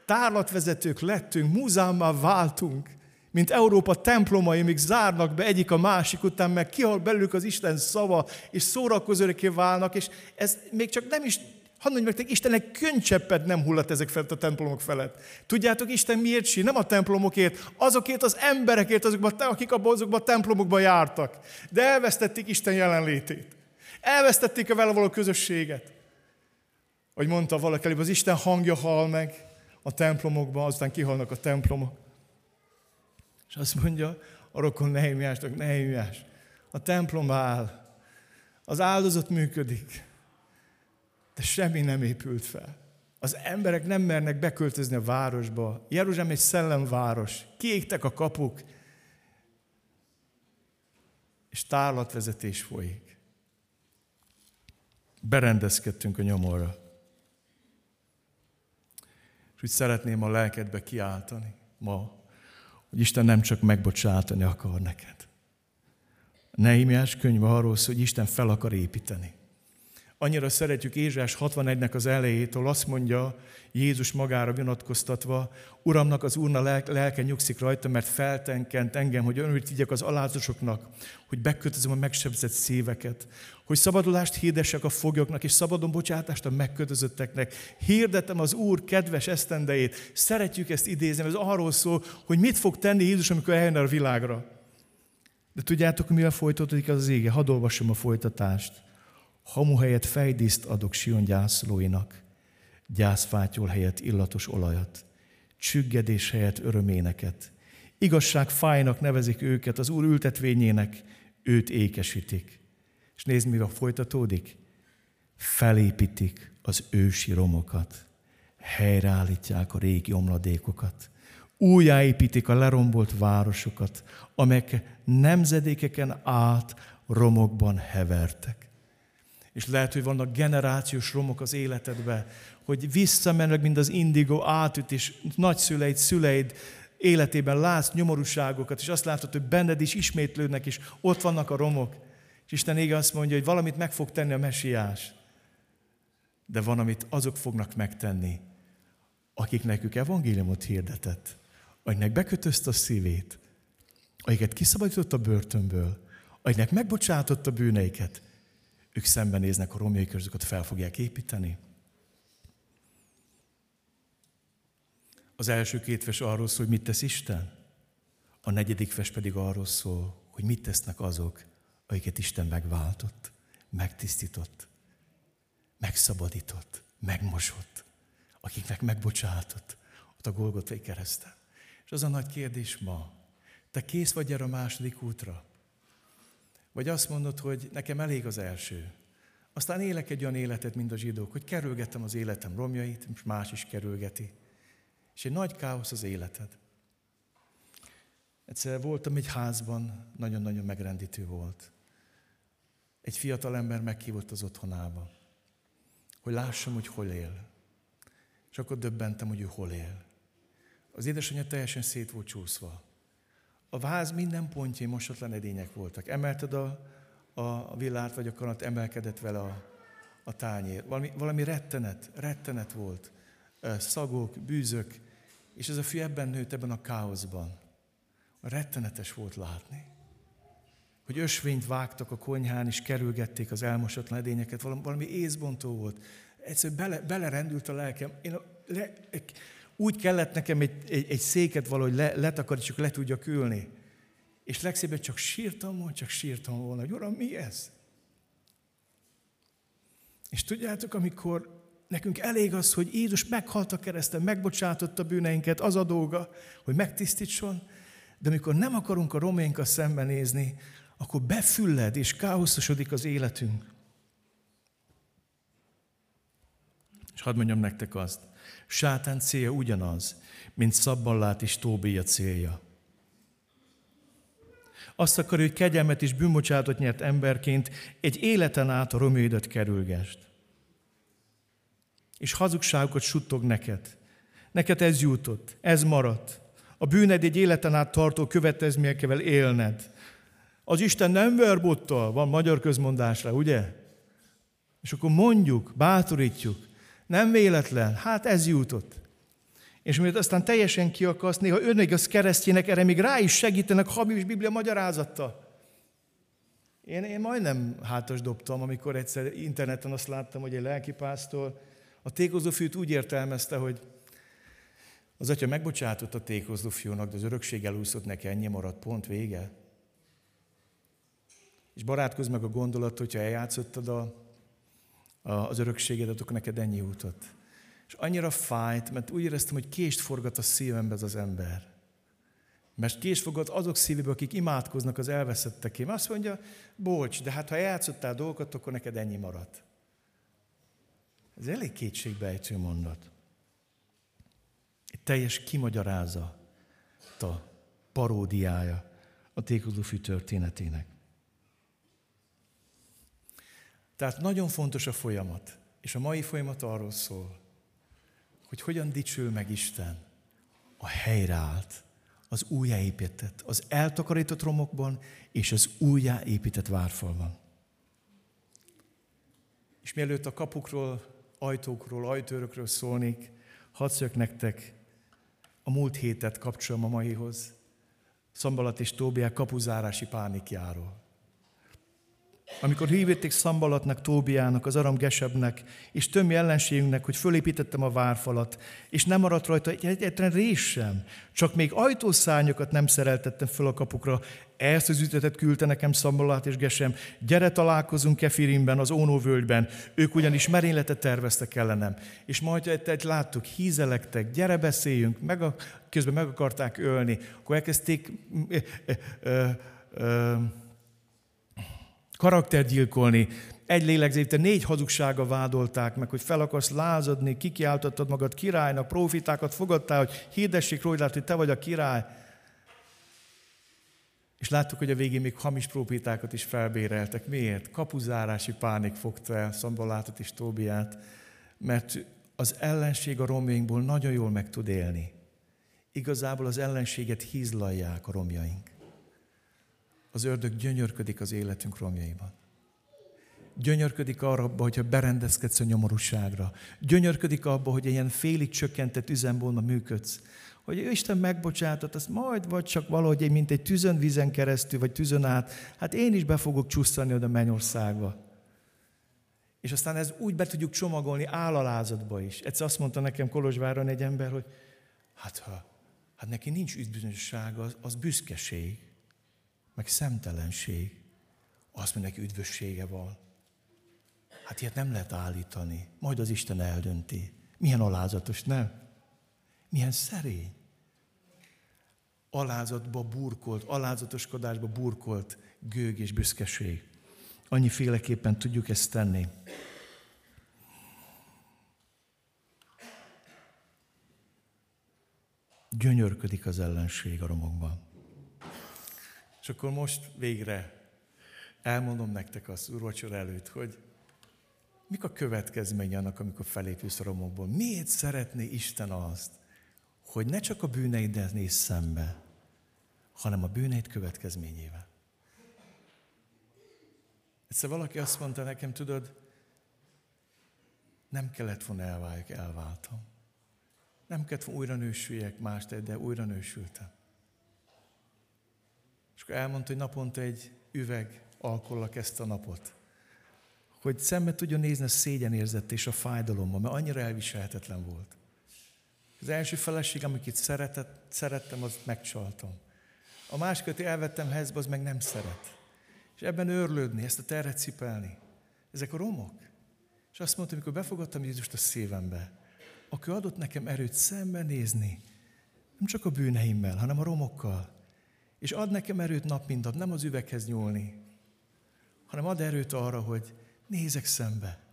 Tárlatvezetők lettünk, múzeummá váltunk, mint Európa templomai, még zárnak be egyik a másik után, meg kihal belőlük az Isten szava, és szórakozóreké válnak, és ez még csak nem is Hadd mondjuk meg, Istennek könycseppet nem hullat ezek felett a templomok felett. Tudjátok, Isten miért sír? Nem a templomokért, azokért az emberekért, azokban, akik azokban a templomokban jártak. De elvesztették Isten jelenlétét. Elvesztették a vele való közösséget. Hogy mondta valaki, az Isten hangja hal meg a templomokban, aztán kihalnak a templomok. És azt mondja a rokon Nehemiásnak, Nehemiás, a templom áll, az áldozat működik, de semmi nem épült fel. Az emberek nem mernek beköltözni a városba. Jeruzsálem egy szellemváros. Kiégtek a kapuk, és tárlatvezetés folyik berendezkedtünk a nyomorra. És úgy szeretném a lelkedbe kiáltani ma, hogy Isten nem csak megbocsátani akar neked. A Nehémiás könyv arról szól, hogy Isten fel akar építeni. Annyira szeretjük Ézsás 61-nek az elejétől, azt mondja Jézus magára vonatkoztatva, Uramnak az Úrna lelke nyugszik rajta, mert feltenkent engem, hogy önült vigyek az alázosoknak, hogy bekötözöm a megsebzett szíveket, hogy szabadulást hirdessek a foglyoknak, és szabadon bocsátást a megkötözötteknek. Hirdetem az Úr kedves esztendejét. Szeretjük ezt idézni, ez arról szól, hogy mit fog tenni Jézus, amikor eljön a világra. De tudjátok, mivel folytatódik az, az ége? Hadd olvasom a folytatást. Hamu helyett fejdíszt adok Sion gyászolóinak, gyászfátyol helyett illatos olajat, csüggedés helyett öröméneket. Igazság fájnak nevezik őket, az Úr ültetvényének, őt ékesítik. És nézd, mivel folytatódik. Felépítik az ősi romokat, helyreállítják a régi omladékokat, újjáépítik a lerombolt városokat, amelyek nemzedékeken át romokban hevertek. És lehet, hogy vannak generációs romok az életedbe, hogy visszamennek, mint az indigó átüt, és nagyszüleid, szüleid életében látsz nyomorúságokat, és azt látod, hogy benned is ismétlődnek, és ott vannak a romok. És Isten ége azt mondja, hogy valamit meg fog tenni a mesiás. De van, amit azok fognak megtenni, akik nekük evangéliumot hirdetett, akiknek bekötözte a szívét, akiket kiszabadított a börtönből, akiknek megbocsátott a bűneiket, ők szembenéznek a romjai közöket, fel fogják építeni. Az első két vers arról szól, hogy mit tesz Isten. A negyedik vers pedig arról szól, hogy mit tesznek azok, akiket Isten megváltott, megtisztított, megszabadított, megmosott, akiknek megbocsátott ott a Golgotai kereszten. És az a nagy kérdés ma, te kész vagy erre a második útra? Vagy azt mondod, hogy nekem elég az első. Aztán élek egy olyan életet, mint a zsidók, hogy kerülgetem az életem romjait, és más is kerülgeti. És egy nagy káosz az életed. Egyszer voltam egy házban, nagyon-nagyon megrendítő volt. Egy fiatal ember meghívott az otthonába, hogy lássam, hogy hol él. És akkor döbbentem, hogy ő hol él. Az édesanyja teljesen szét volt csúszva. A váz minden pontjai mosatlan edények voltak. Emelted a, a villát, vagy a kanat, emelkedett vele a, a tányér. Valami, valami rettenet, rettenet volt. Szagok, bűzök, és ez a fiú ebben nőtt, ebben a káoszban. Rettenetes volt látni. Hogy ösvényt vágtak a konyhán, és kerülgették az elmosatlan edényeket, valami, valami észbontó volt. Egyszerűen bele, belerendült a lelkem. Én le, úgy kellett nekem egy, egy, egy széket valahogy le, letakarítsuk, le tudjak ülni. És legszébben csak sírtam volna, csak sírtam volna, hogy Uram, mi ez? És tudjátok, amikor nekünk elég az, hogy Jézus meghalt a kereszten, megbocsátotta bűneinket, az a dolga, hogy megtisztítson, de amikor nem akarunk a roménkkal szembenézni, akkor befülled és káoszosodik az életünk. És hadd mondjam nektek azt, Sátán célja ugyanaz, mint Szabballát és Tóbia célja. Azt akarja, hogy kegyelmet és bűnbocsátot nyert emberként egy életen át a romőidet kerülgest. És hazugságokat suttog neked. Neked ez jutott, ez maradt. A bűned egy életen át tartó következményekkel élned. Az Isten nem verbottal, van magyar közmondásra, ugye? És akkor mondjuk, bátorítjuk, nem véletlen, hát ez jutott. És miért aztán teljesen kiakaszt, néha ő még az keresztjének erre még rá is segítenek hamis Biblia magyarázattal. Én, én majdnem hátas dobtam, amikor egyszer interneten azt láttam, hogy egy lelkipásztor a tékozó úgy értelmezte, hogy az atya megbocsátott a tékozó fiúnak, de az örökség elúszott neki, ennyi maradt, pont vége. És barátkozz meg a gondolat, hogyha eljátszottad a az örökségedet, akkor neked ennyi jutott. És annyira fájt, mert úgy éreztem, hogy kést forgat a szívembe ez az ember. Mert kést forgat azok szívébe, akik imádkoznak az elveszetteké. Azt mondja, bocs, de hát ha eljátszottál dolgokat, akkor neked ennyi maradt. Ez elég kétségbejtő mondat. Egy teljes kimagyaráza, a paródiája a tékozófű történetének. Tehát nagyon fontos a folyamat. És a mai folyamat arról szól, hogy hogyan dicsül meg Isten a helyreállt, az újjáépített, az eltakarított romokban és az újjáépített várfalban. És mielőtt a kapukról, ajtókról, ajtőrökről szólnék, hadd nektek a múlt hétet kapcsolom a maihoz. Szambalat és Tóbiák kapuzárási pánikjáról amikor hívotték Szambalatnak, Tóbiának, az Aram Gesebnek, és tömmi ellenségünknek, hogy fölépítettem a várfalat, és nem maradt rajta egyetlen rés sem, csak még ajtószárnyokat nem szereltettem föl a kapukra, ezt az ütetet küldte nekem Szambalat és Gesem, gyere találkozunk Kefirimben, az Ónóvölgyben, ők ugyanis merényletet terveztek ellenem. És majd egy láttuk, hízelektek, gyere beszéljünk, meg a, közben meg akarták ölni, akkor elkezdték ö, ö, ö, karaktergyilkolni. Egy lélegzéte négy hazugsága vádolták meg, hogy fel akarsz lázadni, kikiáltottad magad királynak, profitákat fogadtál, hogy hirdessék róla, hogy te vagy a király. És láttuk, hogy a végén még hamis profitákat is felbéreltek. Miért? Kapuzárási pánik fogta el Szambalátot és Tóbiát, mert az ellenség a romjainkból nagyon jól meg tud élni. Igazából az ellenséget hízlalják a romjaink. Az ördög gyönyörködik az életünk romjaiban. Gyönyörködik arra, hogyha berendezkedsz a nyomorúságra. Gyönyörködik abba, hogy ilyen félig csökkentett üzembolma működsz. Hogy Isten megbocsátott, azt majd vagy csak valahogy, mint egy tűzön vízen keresztül, vagy tűzön át, hát én is be fogok csusszani oda mennyországba. És aztán ez úgy be tudjuk csomagolni állalázatba is. Egyszer azt mondta nekem Kolozsváron egy ember, hogy hát ha hát neki nincs üdvössága, az, az büszkeség, meg szemtelenség. Mondja, neki üdvössége van. Hát ilyet nem lehet állítani. Majd az Isten eldönti. Milyen alázatos, nem? Milyen szerény. Alázatba burkolt, alázatoskodásba burkolt gőg és büszkeség. Annyi féleképpen tudjuk ezt tenni. Gyönyörködik az ellenség a romokban. És akkor most végre elmondom nektek azt úrvacsor előtt, hogy mik a következménye annak, amikor felépülsz a romokból. Miért szeretné Isten azt, hogy ne csak a bűneiddel néz szembe, hanem a bűneid következményével. Egyszer valaki azt mondta nekem, tudod, nem kellett volna elváljak, elváltam. Nem kellett volna újra nősüljek más, de újra nősültem. És akkor elmondta, hogy naponta egy üveg alkollak ezt a napot. Hogy szembe tudjon nézni a szégyenérzet és a fájdalommal, mert annyira elviselhetetlen volt. Az első feleség, amiket szeretett, szerettem, az megcsaltam. A másikat elvettem hezbe, az meg nem szeret. És ebben őrlődni, ezt a terhet cipelni. Ezek a romok. És azt mondtam, amikor befogadtam Jézust a szívembe, akkor adott nekem erőt szembenézni, nem csak a bűneimmel, hanem a romokkal. És ad nekem erőt nap mint nap, nem az üveghez nyúlni, hanem ad erőt arra, hogy nézek szembe,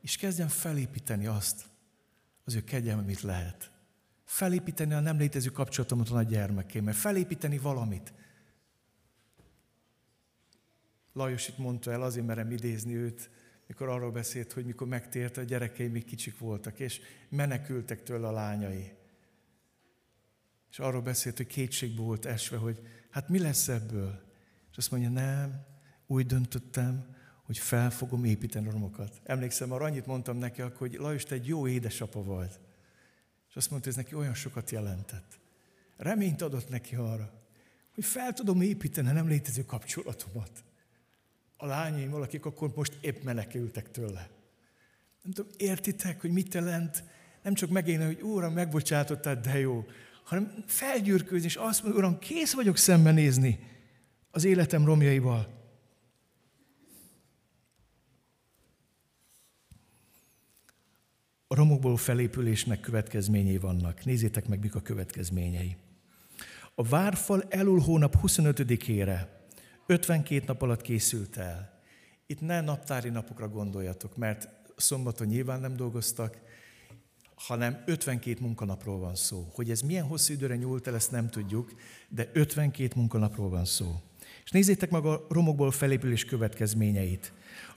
és kezdjem felépíteni azt, az ő kegyelme, amit lehet. Felépíteni a nem létező kapcsolatomat a nagy gyermekémmel, felépíteni valamit. Lajos itt mondta el, azért merem idézni őt, mikor arról beszélt, hogy mikor megtért, a gyerekei még kicsik voltak, és menekültek tőle a lányai. És arról beszélt, hogy kétségbe volt esve, hogy hát mi lesz ebből? És azt mondja, nem, úgy döntöttem, hogy fel fogom építeni a romokat. Emlékszem, arra annyit mondtam neki, hogy Lajos, te egy jó édesapa volt. És azt mondta, hogy ez neki olyan sokat jelentett. Reményt adott neki arra, hogy fel tudom építeni a nem létező kapcsolatomat. A lányaim, akik akkor most épp menekültek tőle. Nem tudom, értitek, hogy mit jelent nem csak megélni, hogy Úram, megbocsátottál, de jó, hanem felgyűrkőzni, és azt mondja, Uram, kész vagyok szembenézni az életem romjaival. A romokból felépülésnek következményei vannak. Nézzétek meg, mik a következményei. A várfal elul hónap 25-ére 52 nap alatt készült el. Itt ne naptári napokra gondoljatok, mert szombaton nyilván nem dolgoztak, hanem 52 munkanapról van szó. Hogy ez milyen hosszú időre nyúlt el, ezt nem tudjuk, de 52 munkanapról van szó. És nézzétek meg a romokból felépülés következményeit.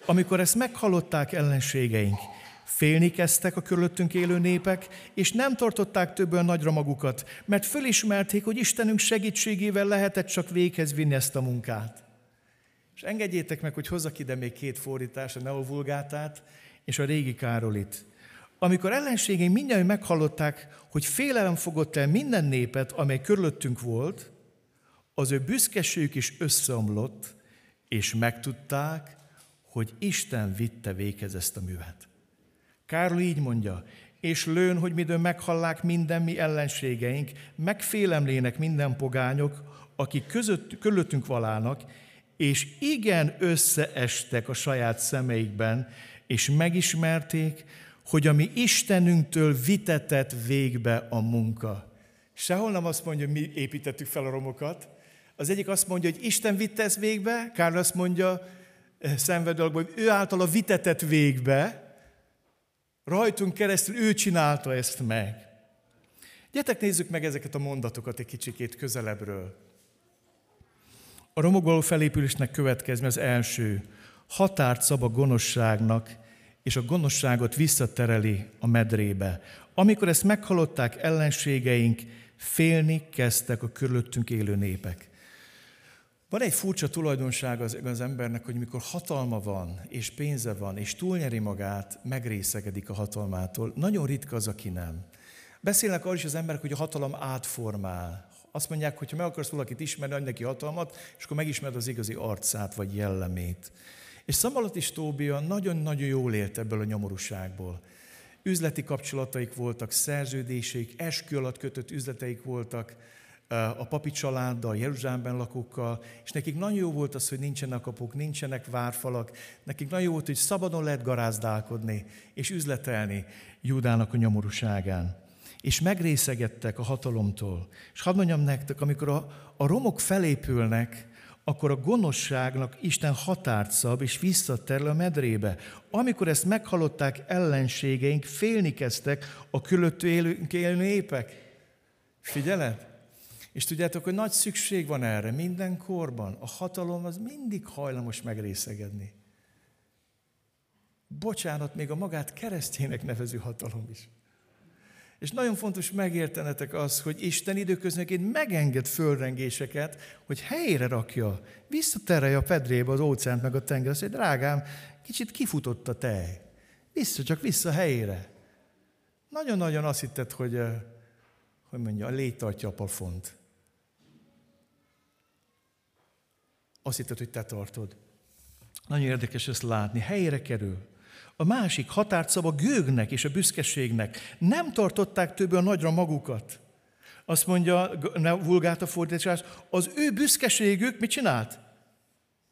Amikor ezt meghallották ellenségeink, Félni kezdtek a körülöttünk élő népek, és nem tartották többen nagyra magukat, mert fölismerték, hogy Istenünk segítségével lehetett csak véghez vinni ezt a munkát. És engedjétek meg, hogy hozzak ide még két fordítást, a Neovulgátát és a régi Károlit. Amikor ellenségeink mindjárt meghallották, hogy félelem fogott el minden népet, amely körülöttünk volt, az ő büszkeségük is összeomlott, és megtudták, hogy Isten vitte véghez ezt a művet. Kárl így mondja, és lőn, hogy midőn meghallák minden mi ellenségeink, megfélemlének minden pogányok, akik között, körülöttünk valának, és igen összeestek a saját szemeikben, és megismerték, hogy a mi Istenünktől vitetett végbe a munka. Sehol nem azt mondja, hogy mi építettük fel a romokat. Az egyik azt mondja, hogy Isten vitte ezt végbe, Kárl azt mondja, eh, szenvedőlakban, hogy ő által a vitetett végbe, Rajtunk keresztül ő csinálta ezt meg. Gyertek nézzük meg ezeket a mondatokat egy kicsikét közelebbről. A romokból felépülésnek következme az első. Határt szab a gonoszságnak, és a gonoszságot visszatereli a medrébe. Amikor ezt meghallották ellenségeink, Félni kezdtek a körülöttünk élő népek. Van egy furcsa tulajdonság az, az embernek, hogy mikor hatalma van, és pénze van, és túlnyeri magát, megrészegedik a hatalmától. Nagyon ritka az, aki nem. Beszélnek arról is az emberek, hogy a hatalom átformál. Azt mondják, hogy ha meg akarsz valakit ismerni, adj neki hatalmat, és akkor megismered az igazi arcát vagy jellemét. És Szamalat és Tóbia nagyon-nagyon jól élt ebből a nyomorúságból. Üzleti kapcsolataik voltak, szerződéseik, eskü alatt kötött üzleteik voltak, a papi családdal, Jeruzsálemben lakókkal, és nekik nagyon jó volt az, hogy nincsenek kapuk, nincsenek várfalak, nekik nagyon jó volt, hogy szabadon lehet garázdálkodni és üzletelni Júdának a nyomorúságán. És megrészegettek a hatalomtól. És hadd mondjam nektek, amikor a, a romok felépülnek, akkor a gonoszságnak Isten határt szab, és visszaterül a medrébe. Amikor ezt meghallották ellenségeink, félni kezdtek a külöttő élő, élő népek. Figyeled? És tudjátok, hogy nagy szükség van erre minden korban. A hatalom az mindig hajlamos megrészegedni. Bocsánat, még a magát keresztjének nevező hatalom is. És nagyon fontos megértenetek az, hogy Isten időközönként megenged fölrengéseket, hogy helyre rakja, visszaterelje a pedrébe az óceánt meg a tenger. Azt mondja, drágám, kicsit kifutott a tej. Vissza, csak vissza helyére. Nagyon-nagyon azt hitted, hogy, eh, hogy mondja, a légy tartja a pafont. Azt hitted, hogy te tartod. Nagyon érdekes ezt látni. Helyére kerül. A másik határt szab a gőgnek és a büszkeségnek. Nem tartották többé a nagyra magukat. Azt mondja, ne vulgált a fordítás, az ő büszkeségük mit csinált?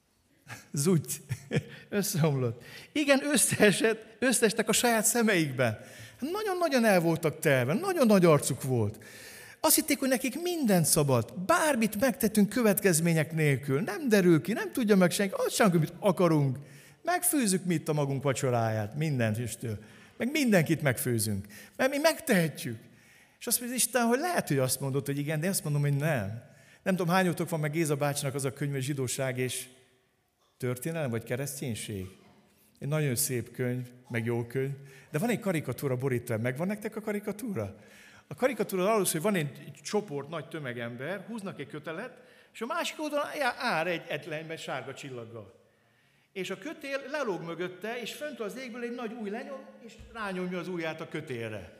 Zúgy, összeomlott. Igen, összeesett, összeestek a saját szemeikben. Nagyon-nagyon el voltak telve, nagyon nagy arcuk volt. Azt hitték, hogy nekik minden szabad. Bármit megtettünk következmények nélkül. Nem derül ki, nem tudja meg senki. Azt sem, amit akarunk. Megfőzzük mit a magunk vacsoráját, mindent istől. Meg mindenkit megfőzünk. Mert mi megtehetjük. És azt mondja Isten, hogy lehet, hogy azt mondod, hogy igen, de azt mondom, hogy nem. Nem tudom, hányotok van meg Géza bácsinak az a könyv, hogy zsidóság és történelem, vagy kereszténység. Egy nagyon szép könyv, meg jó könyv. De van egy karikatúra borítva. Megvan nektek a karikatúra? A karikatúra arról hogy van egy, csoport, nagy tömegember, húznak egy kötelet, és a másik oldalon ár egy etlenyben sárga csillaggal. És a kötél lelóg mögötte, és fönt az égből egy nagy új lenyom, és rányomja az ujját a kötélre.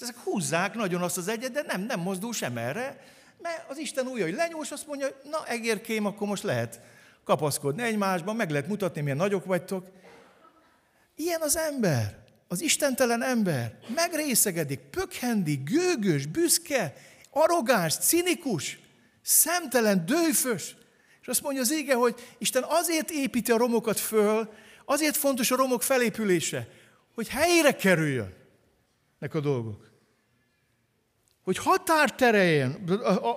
Ezek húzzák nagyon azt az egyet, de nem, nem mozdul sem erre, mert az Isten újja, hogy lenyúl, azt mondja, na egérkém, akkor most lehet kapaszkodni egymásban, meg lehet mutatni, milyen nagyok vagytok. Ilyen az ember az istentelen ember megrészegedik, pökhendi, gőgös, büszke, arrogáns, cinikus, szemtelen, dőfös. És azt mondja az ége, hogy Isten azért építi a romokat föl, azért fontos a romok felépülése, hogy helyre kerüljön nek a dolgok. Hogy határ tereljen,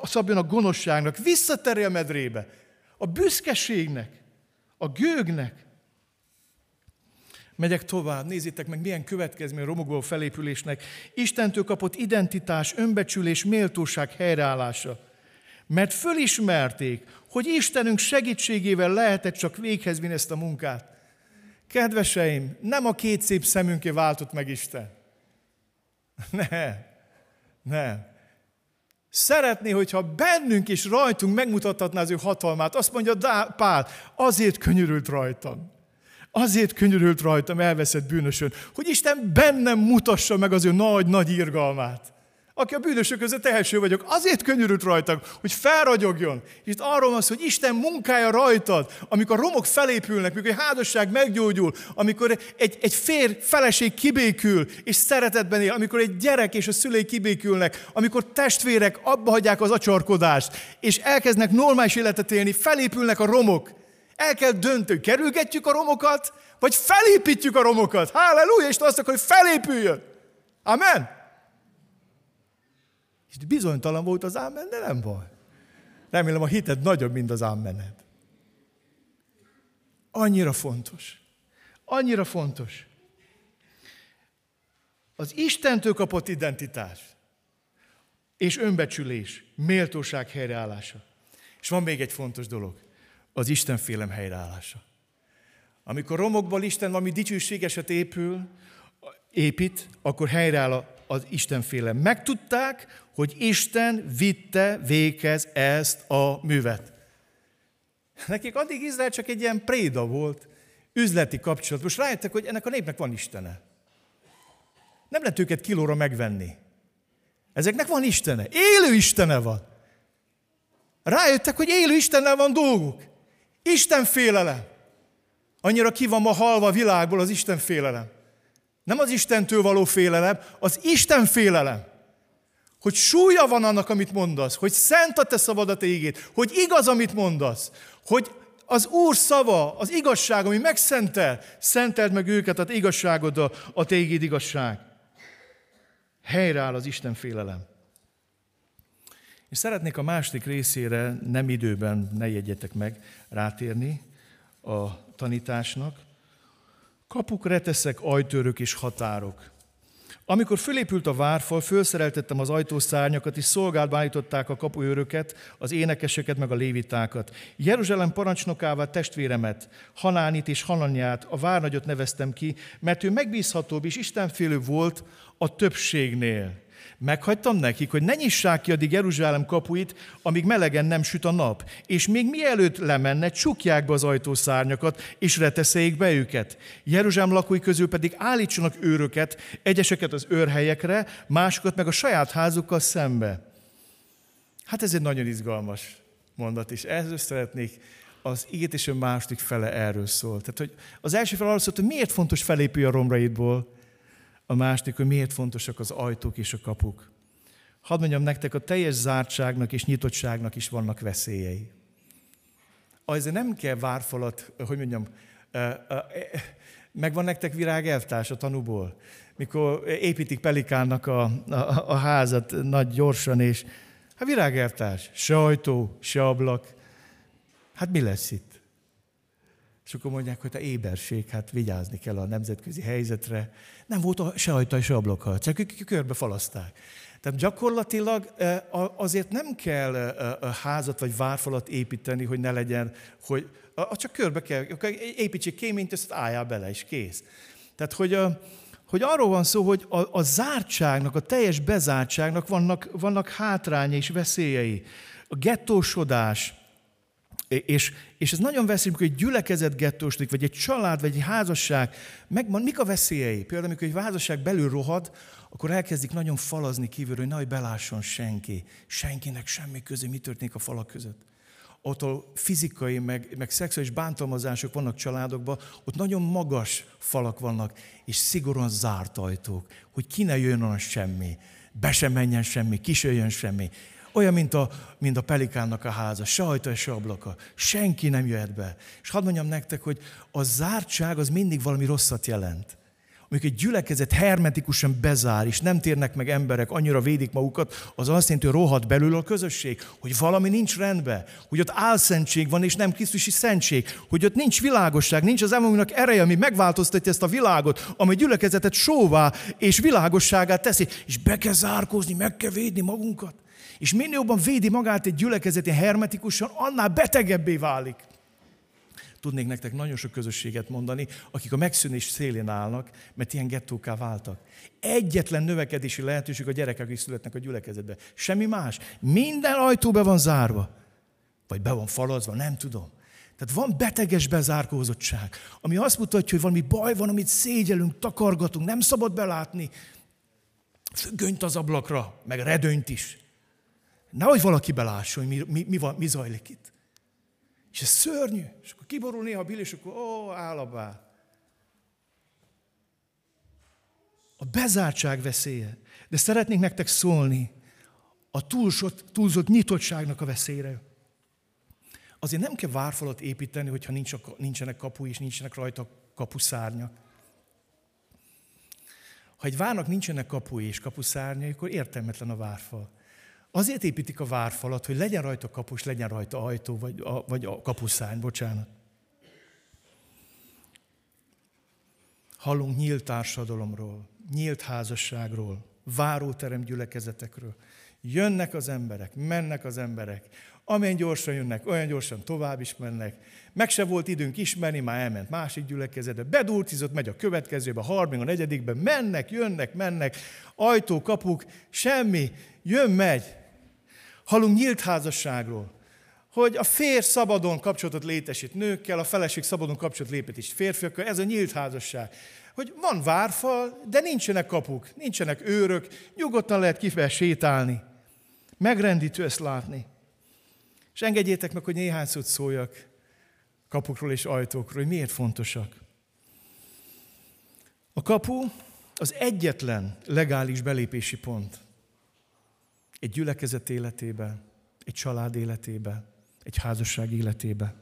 szabjon a gonoszságnak, visszaterelje a medrébe, a büszkeségnek, a gőgnek, Megyek tovább, nézzétek meg, milyen következmény romogó felépülésnek. Istentől kapott identitás, önbecsülés, méltóság helyreállása. Mert fölismerték, hogy Istenünk segítségével lehetett csak véghez vinni ezt a munkát. Kedveseim, nem a két szép szemünké váltott meg Isten. Nem, nem. Szeretné, hogyha bennünk és rajtunk megmutathatná az ő hatalmát. Azt mondja Pál, azért könyörült rajtam. Azért könyörült rajtam elveszett bűnösön, hogy Isten bennem mutassa meg az ő nagy-nagy irgalmát. Aki a bűnösök között első vagyok, azért könyörült rajtam, hogy felragyogjon. És itt arról van szó, hogy Isten munkája rajtad, amikor a romok felépülnek, amikor egy házasság meggyógyul, amikor egy, egy fér, feleség kibékül, és szeretetben él, amikor egy gyerek és a szülei kibékülnek, amikor testvérek abba hagyják az acsarkodást, és elkezdnek normális életet élni, felépülnek a romok. El kell dönteni, kerülgetjük a romokat, vagy felépítjük a romokat. Halleluja, és azt akar, hogy felépüljön. Amen. És bizonytalan volt az ámen, de nem baj. Remélem a hited nagyobb, mint az ámened. Annyira fontos. Annyira fontos. Az Istentől kapott identitás és önbecsülés, méltóság helyreállása. És van még egy fontos dolog az Isten félem helyreállása. Amikor romokból Isten valami dicsőségeset épül, épít, akkor helyreáll az Istenféle. Megtudták, hogy Isten vitte véghez ezt a művet. Nekik addig Izrael csak egy ilyen préda volt, üzleti kapcsolat. Most rájöttek, hogy ennek a népnek van Istene. Nem lehet őket kilóra megvenni. Ezeknek van Istene. Élő Istene van. Rájöttek, hogy élő Istennel van dolguk. Isten félelem. Annyira ki van ma halva a világból az Isten félelem. Nem az Istentől való félelem, az Isten félelem. Hogy súlya van annak, amit mondasz, hogy szent a te szabad a te ígét, hogy igaz, amit mondasz, hogy az Úr szava, az igazság, ami megszentel, szenteld meg őket, az igazságod a, a te ígéd igazság. Helyreáll az Isten félelem. És szeretnék a második részére nem időben, ne jegyetek meg, rátérni a tanításnak. Kapuk, reteszek, ajtőrök és határok. Amikor fölépült a várfal, fölszereltettem az ajtószárnyakat, és szolgálatba állították a kapuőröket, az énekeseket, meg a lévitákat. Jeruzsálem parancsnokává testvéremet, Hanánit és Hananyát, a várnagyot neveztem ki, mert ő megbízhatóbb és istenfélő volt a többségnél. Meghagytam nekik, hogy ne nyissák ki addig Jeruzsálem kapuit, amíg melegen nem süt a nap. És még mielőtt lemenne, csukják be az ajtószárnyakat, és reteszék be őket. Jeruzsálem lakói közül pedig állítsanak őröket, egyeseket az őrhelyekre, másokat meg a saját házukkal szembe. Hát ez egy nagyon izgalmas mondat, és ehhez szeretnék az ígét és a második fele erről szól. Tehát, hogy az első fel arról szólt, hogy miért fontos felépülni a romraidból, a második, hogy miért fontosak az ajtók és a kapuk. Hadd mondjam nektek, a teljes zártságnak és nyitottságnak is vannak veszélyei. Azért nem kell várfalat, hogy mondjam, megvan nektek virágelvtárs a tanúból, mikor építik Pelikánnak a, a, a házat nagy gyorsan, és hát virágelvtárs, se ajtó, se ablak. Hát mi lesz itt? És akkor mondják, hogy a éberség, hát vigyázni kell a nemzetközi helyzetre. Nem volt se ajta, se ablaka, csak ők körbe falaszták. Tehát gyakorlatilag azért nem kell házat vagy várfalat építeni, hogy ne legyen, hogy csak körbe kell, építsék kéményt, ezt álljál bele, és kész. Tehát, hogy, hogy arról van szó, hogy a, a zártságnak, a teljes bezártságnak vannak, vannak hátránya és veszélyei. A gettósodás, és, és ez nagyon veszély, amikor egy gyülekezet gettósodik, vagy egy család, vagy egy házasság, meg, mik a veszélyei? Például, amikor egy házasság belül rohad, akkor elkezdik nagyon falazni kívülről, hogy nehogy belásson senki. Senkinek semmi közé, mi történik a falak között. Ott a fizikai, meg, meg szexuális bántalmazások vannak családokban, ott nagyon magas falak vannak, és szigorúan zárt ajtók, hogy ki ne jön a semmi, be sem menjen semmi, ki se jön semmi. Olyan, mint a, mint a pelikánnak a háza, se ajta, se ablaka. Senki nem jöhet be. És hadd mondjam nektek, hogy a zártság az mindig valami rosszat jelent. Amikor egy gyülekezet hermetikusan bezár, és nem térnek meg emberek, annyira védik magukat, az azt jelenti, hogy rohadt belül a közösség, hogy valami nincs rendben, hogy ott álszentség van, és nem Krisztusi szentség, hogy ott nincs világosság, nincs az emlőnek ereje, ami megváltoztatja ezt a világot, ami gyülekezetet sóvá és világosságát teszi, és be kell zárkózni, meg kell védni magunkat. És minél jobban védi magát egy gyülekezeti hermetikusan, annál betegebbé válik. Tudnék nektek nagyon sok közösséget mondani, akik a megszűnés szélén állnak, mert ilyen gettóká váltak. Egyetlen növekedési lehetőség a gyerekek is születnek a gyülekezetbe. Semmi más. Minden ajtó be van zárva. Vagy be van falazva, nem tudom. Tehát van beteges bezárkózottság, ami azt mutatja, hogy valami baj van, amit szégyelünk, takargatunk, nem szabad belátni. Függönyt az ablakra, meg redőnyt is. Nehogy valaki belásson, hogy mi, mi, mi, van, mi zajlik itt. És ez szörnyű. És akkor kiborul néha a bil, és akkor ó, állabá. A bezártság veszélye. De szeretnék nektek szólni a túlzott, túlzott nyitottságnak a veszélyre. Azért nem kell várfalat építeni, hogyha nincs, nincsenek kapu és nincsenek rajta kapuszárnyak. Ha egy várnak nincsenek kapu és kapuszárnyai, akkor értelmetlen a várfal. Azért építik a várfalat, hogy legyen rajta kapus, legyen rajta ajtó, vagy a, vagy a kapuszány, bocsánat. Hallunk nyílt társadalomról, nyílt házasságról, váróterem gyülekezetekről. Jönnek az emberek, mennek az emberek. Amilyen gyorsan jönnek, olyan gyorsan tovább is mennek. Meg se volt időnk ismerni, már elment másik gyülekezetbe. Bedurcizott, megy a következőbe, a harmadik, a negyedikbe. Mennek, jönnek, mennek. Ajtó, kapuk, semmi. Jön, megy. Halunk nyílt házasságról hogy a férj szabadon kapcsolatot létesít nőkkel, a feleség szabadon kapcsolatot létesít férfiakkal, ez a nyílt házasság. Hogy van várfal, de nincsenek kapuk, nincsenek őrök, nyugodtan lehet kifelé sétálni. Megrendítő ezt látni. És engedjétek meg, hogy néhány szót szóljak kapukról és ajtókról, hogy miért fontosak. A kapu az egyetlen legális belépési pont egy gyülekezet életébe, egy család életébe, egy házasság életébe.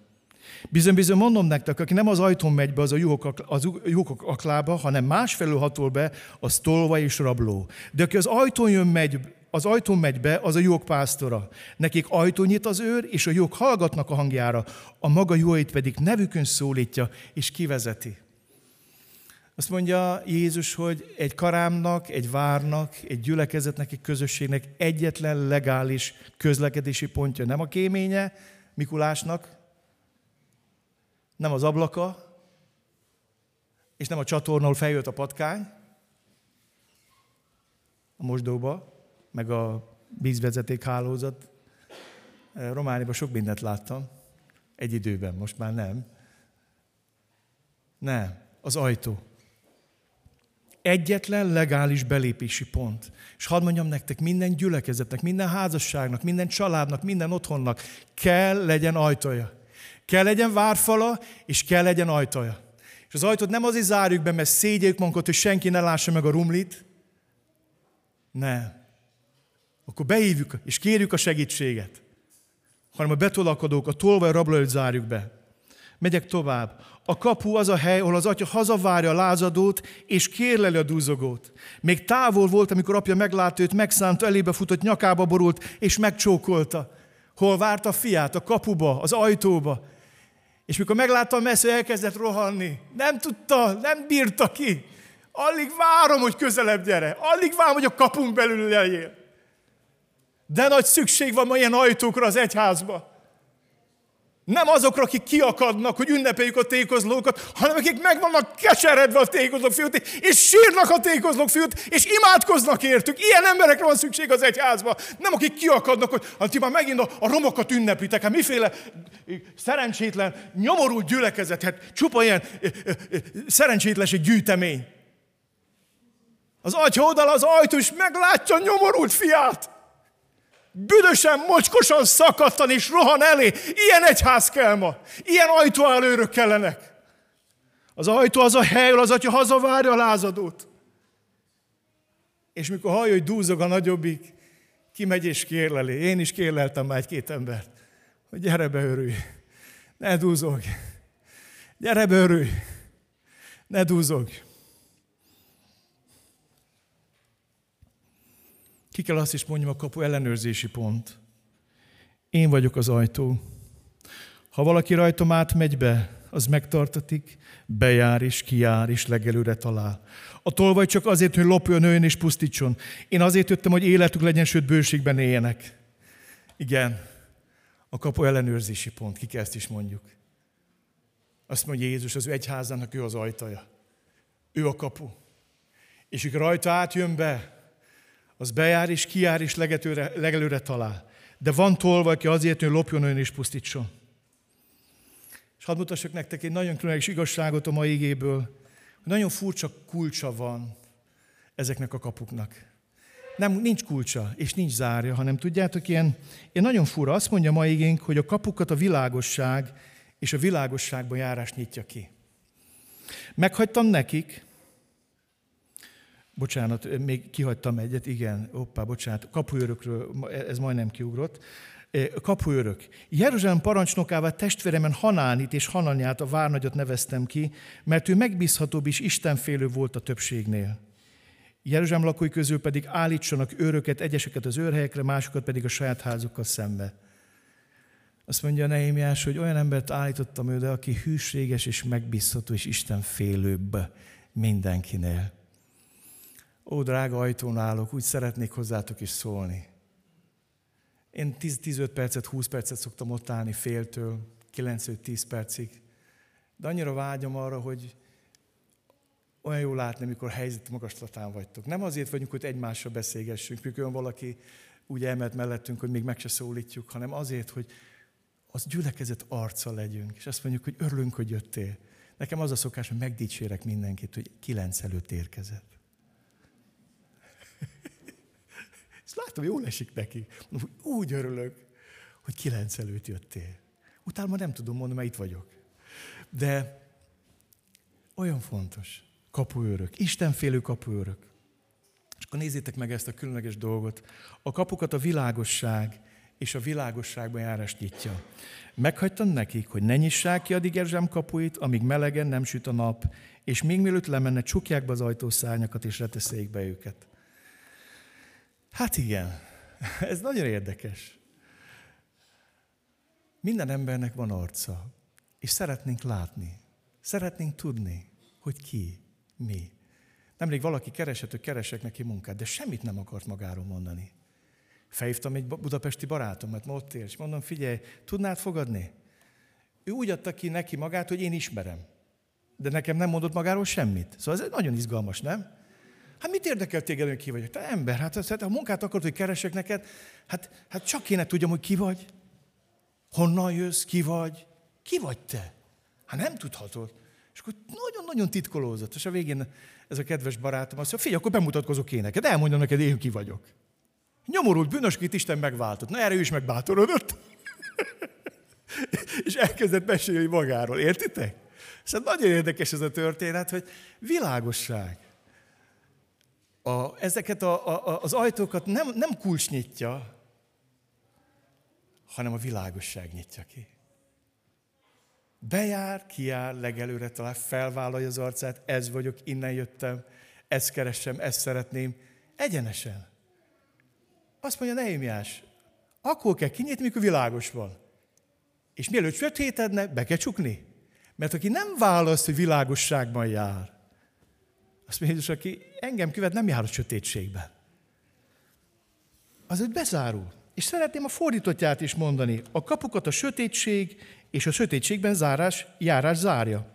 Bizony-bizony mondom nektek, aki nem az ajtón megy be, az a juhok, az juhok aklába, hanem másfelől hatol be, az tolva és rabló. De aki az ajtón jön, megy, az ajtón megy be, az a jók pásztora. Nekik ajtó nyit az őr, és a jók hallgatnak a hangjára, a maga jóit pedig nevükön szólítja, és kivezeti. Azt mondja Jézus, hogy egy karámnak, egy várnak, egy gyülekezetnek, egy közösségnek egyetlen legális közlekedési pontja nem a kéménye, Mikulásnak, nem az ablaka, és nem a csatornól feljött a patkány, a mosdóba, meg a vízvezeték hálózat. Romániában sok mindent láttam, egy időben, most már nem. Nem, az ajtó. Egyetlen legális belépési pont. És hadd mondjam nektek, minden gyülekezetnek, minden házasságnak, minden családnak, minden otthonnak kell legyen ajtója. Kell legyen várfala, és kell legyen ajtója. És az ajtót nem azért zárjuk be, mert szégyeljük magunkat, hogy senki ne lássa meg a rumlit. Nem. Akkor beívjuk és kérjük a segítséget. Hanem a betolakodók, a tolvaj rablót zárjuk be. Megyek tovább. A kapu az a hely, ahol az atya hazavárja a lázadót, és kérleli a dúzogót. Még távol volt, amikor apja meglátta őt, megszánta, elébe futott, nyakába borult, és megcsókolta. Hol várta a fiát? A kapuba, az ajtóba. És mikor meglátta a messze, elkezdett rohanni. Nem tudta, nem bírta ki. Alig várom, hogy közelebb gyere. Alig várom, hogy a kapunk belül legyél. De nagy szükség van ma ilyen ajtókra az egyházba. Nem azokra, akik kiakadnak, hogy ünnepeljük a tékozlókat, hanem akik meg vannak keseredve a tékozlók fiút, és sírnak a tékozlók fiút, és imádkoznak értük. Ilyen emberekre van szükség az egyházba. Nem akik kiakadnak, hogy hát ti már megint a, a romokat ünnepitek. Hát miféle szerencsétlen, nyomorult gyülekezet, hát csupa ilyen szerencsétlenség gyűjtemény. Az atya oldal az ajtó, és meglátja a nyomorult fiát büdösen, mocskosan szakadtan és rohan elé. Ilyen egyház kell ma. Ilyen ajtóállőrök kellenek. Az ajtó az a hely, az atya hazavárja a lázadót. És mikor hallja, hogy dúzog a nagyobbik, kimegy és kérleli. Én is kérleltem már egy-két embert, hogy gyere be, örülj. Ne dúzog. Gyere be, örülj. Ne dúzog. Ki kell azt is mondjam, a kapu ellenőrzési pont. Én vagyok az ajtó. Ha valaki rajtam átmegy be, az megtartatik, bejár és kijár és legelőre talál. A tolvaj csak azért, hogy lopjon, nőjön és pusztítson. Én azért jöttem, hogy életük legyen, sőt bőségben éljenek. Igen, a kapu ellenőrzési pont, kik ezt is mondjuk. Azt mondja Jézus, az ő egyházának ő az ajtaja. Ő a kapu. És amikor rajta átjön be, az bejár és kijár és legetőre, legelőre talál. De van tolva, aki azért, hogy lopjon ön és pusztítson. És hadd mutassak nektek egy nagyon különleges igazságot a mai igéből, hogy nagyon furcsa kulcsa van ezeknek a kapuknak. Nem, nincs kulcsa, és nincs zárja, hanem tudjátok, ilyen, ilyen nagyon fura. Azt mondja mai igénk, hogy a kapukat a világosság és a világosságban járás nyitja ki. Meghagytam nekik, Bocsánat, még kihagytam egyet, igen, oppá, bocsánat, kapuőrökről, ez majdnem kiugrott. Kapuőrök. Jeruzsálem parancsnokává testvéremen Hanánit és Hananyát, a várnagyot neveztem ki, mert ő megbízhatóbb és istenfélő volt a többségnél. Jeruzsálem lakói közül pedig állítsanak őröket, egyeseket az őrhelyekre, másokat pedig a saját házukkal szembe. Azt mondja Nehémiás, hogy olyan embert állítottam ő, de aki hűséges és megbízható és istenfélőbb mindenkinél. Ó, drága ajtón állok, úgy szeretnék hozzátok is szólni. Én 10-15 percet, 20 percet szoktam ott állni féltől, 9-10 percig. De annyira vágyom arra, hogy olyan jó látni, amikor helyzet magaslatán vagytok. Nem azért vagyunk, hogy egymással beszélgessünk, mikor valaki úgy elment mellettünk, hogy még meg se szólítjuk, hanem azért, hogy az gyülekezet arca legyünk, és azt mondjuk, hogy örülünk, hogy jöttél. Nekem az a szokás, hogy megdicsérek mindenkit, hogy kilenc előtt érkezett. és látom, jól esik neki. Úgy örülök, hogy kilenc előtt jöttél. Utána nem tudom mondani, mert itt vagyok. De olyan fontos. Kapuőrök. Istenfélő kapuőrök. És akkor nézzétek meg ezt a különleges dolgot. A kapukat a világosság és a világosságban járás nyitja. Meghagytam nekik, hogy ne nyissák ki addig Erzsám kapuit, amíg melegen nem süt a nap, és még mielőtt lemenne, csukják be az ajtószárnyakat, és reteszék be őket. Hát igen, ez nagyon érdekes. Minden embernek van arca, és szeretnénk látni, szeretnénk tudni, hogy ki, mi. Nemrég valaki keresett, hogy keresek neki munkát, de semmit nem akart magáról mondani. Felhívtam egy budapesti barátomat, ma ott él, és mondom, figyelj, tudnád fogadni? Ő úgy adta ki neki magát, hogy én ismerem. De nekem nem mondott magáról semmit. Szóval ez nagyon izgalmas, nem? Hát mit érdekel téged, hogy ki vagy? Te ember, hát ha a munkát akarod, hogy keresek neked, hát, hát csak kéne tudjam, hogy ki vagy. Honnan jössz, ki vagy? Ki vagy te? Hát nem tudhatod. És akkor nagyon-nagyon titkolózott. És a végén ez a kedves barátom azt mondja, figyelj, akkor bemutatkozok én neked, elmondom neked, én ki vagyok. Nyomorult bűnöskét Isten megváltott. Na erre ő is megbátorodott. és elkezdett mesélni magáról. Értitek? Szóval nagyon érdekes ez a történet, hogy világosság. A, ezeket a, a, az ajtókat nem, nem kulcs nyitja, hanem a világosság nyitja ki. Bejár, kiár, legelőre talál, felvállalja az arcát, ez vagyok, innen jöttem, ezt keresem, ezt szeretném, egyenesen. Azt mondja Nehémiás, akkor kell kinyitni, mikor világos van. És mielőtt sötétedne, be kell csukni. Mert aki nem választ, hogy világosságban jár, azt mondja Jézus, aki engem követ, nem jár a sötétségben. Az egy bezárul. És szeretném a fordítottját is mondani. A kapukat a sötétség és a sötétségben zárás, járás zárja.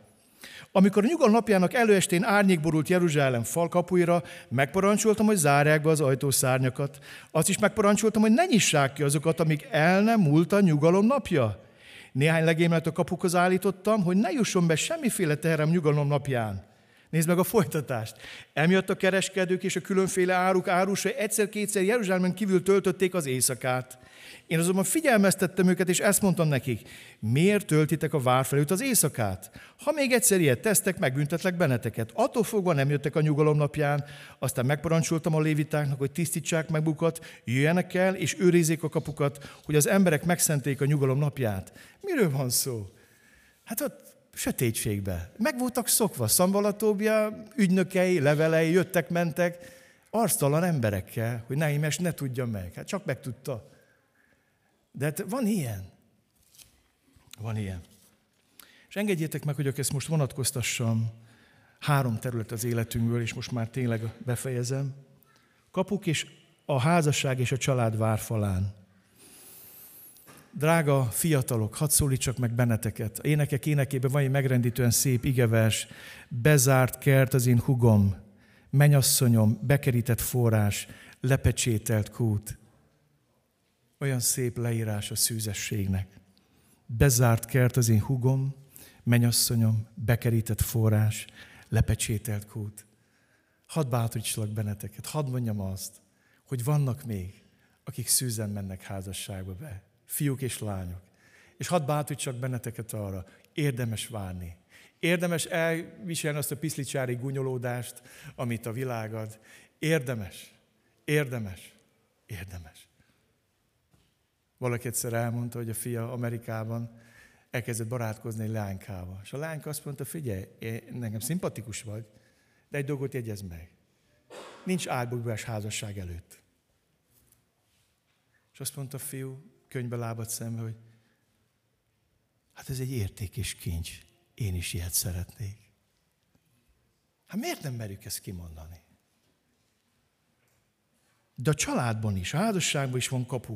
Amikor a nyugalom napjának előestén árnyék borult Jeruzsálem falkapuira, megparancsoltam, hogy zárják be az ajtószárnyakat. Azt is megparancsoltam, hogy ne nyissák ki azokat, amíg el nem múlt a nyugalom napja. Néhány legémet a kapukhoz állítottam, hogy ne jusson be semmiféle teherem nyugalom napján. Nézd meg a folytatást. Emiatt a kereskedők és a különféle áruk árusai egyszer-kétszer Jeruzsálemen kívül töltötték az éjszakát. Én azonban figyelmeztettem őket, és ezt mondtam nekik, miért töltitek a vár felőtt az éjszakát? Ha még egyszer ilyet tesztek, megbüntetlek benneteket. Attól fogva nem jöttek a nyugalom napján, aztán megparancsoltam a lévitáknak, hogy tisztítsák meg bukat, jöjjenek el, és őrizzék a kapukat, hogy az emberek megszenték a nyugalom napját. Miről van szó? Hát ott sötétségbe. Meg voltak szokva, Szambalatóbia ügynökei, levelei jöttek, mentek, arctalan emberekkel, hogy Neimes ne tudja meg. Hát csak megtudta. De hát van ilyen. Van ilyen. És engedjétek meg, hogy ezt most vonatkoztassam három terület az életünkből, és most már tényleg befejezem. Kapuk és a házasság és a család várfalán. Drága fiatalok, hadd szólítsak meg benneteket. A énekek énekében van egy megrendítően szép igevers. Bezárt kert az én hugom, menyasszonyom, bekerített forrás, lepecsételt kút. Olyan szép leírás a szűzességnek. Bezárt kert az én hugom, menyasszonyom, bekerített forrás, lepecsételt kút. Hadd bátorítsalak benneteket, hadd mondjam azt, hogy vannak még, akik szűzen mennek házasságba be fiúk és lányok. És hadd bátorítsak benneteket arra, érdemes várni. Érdemes elviselni azt a piszlicsári gunyolódást, amit a világ ad. Érdemes, érdemes, érdemes. Valaki egyszer elmondta, hogy a fia Amerikában elkezdett barátkozni egy lánykával. És a lányka azt mondta, figyelj, én, nekem szimpatikus vagy, de egy dolgot jegyez meg. Nincs álbugbás házasság előtt. És azt mondta a fiú, könyvbe lábad szembe, hogy hát ez egy érték és kincs. Én is ilyet szeretnék. Hát miért nem merjük ezt kimondani? De a családban is, a házasságban is van kapu.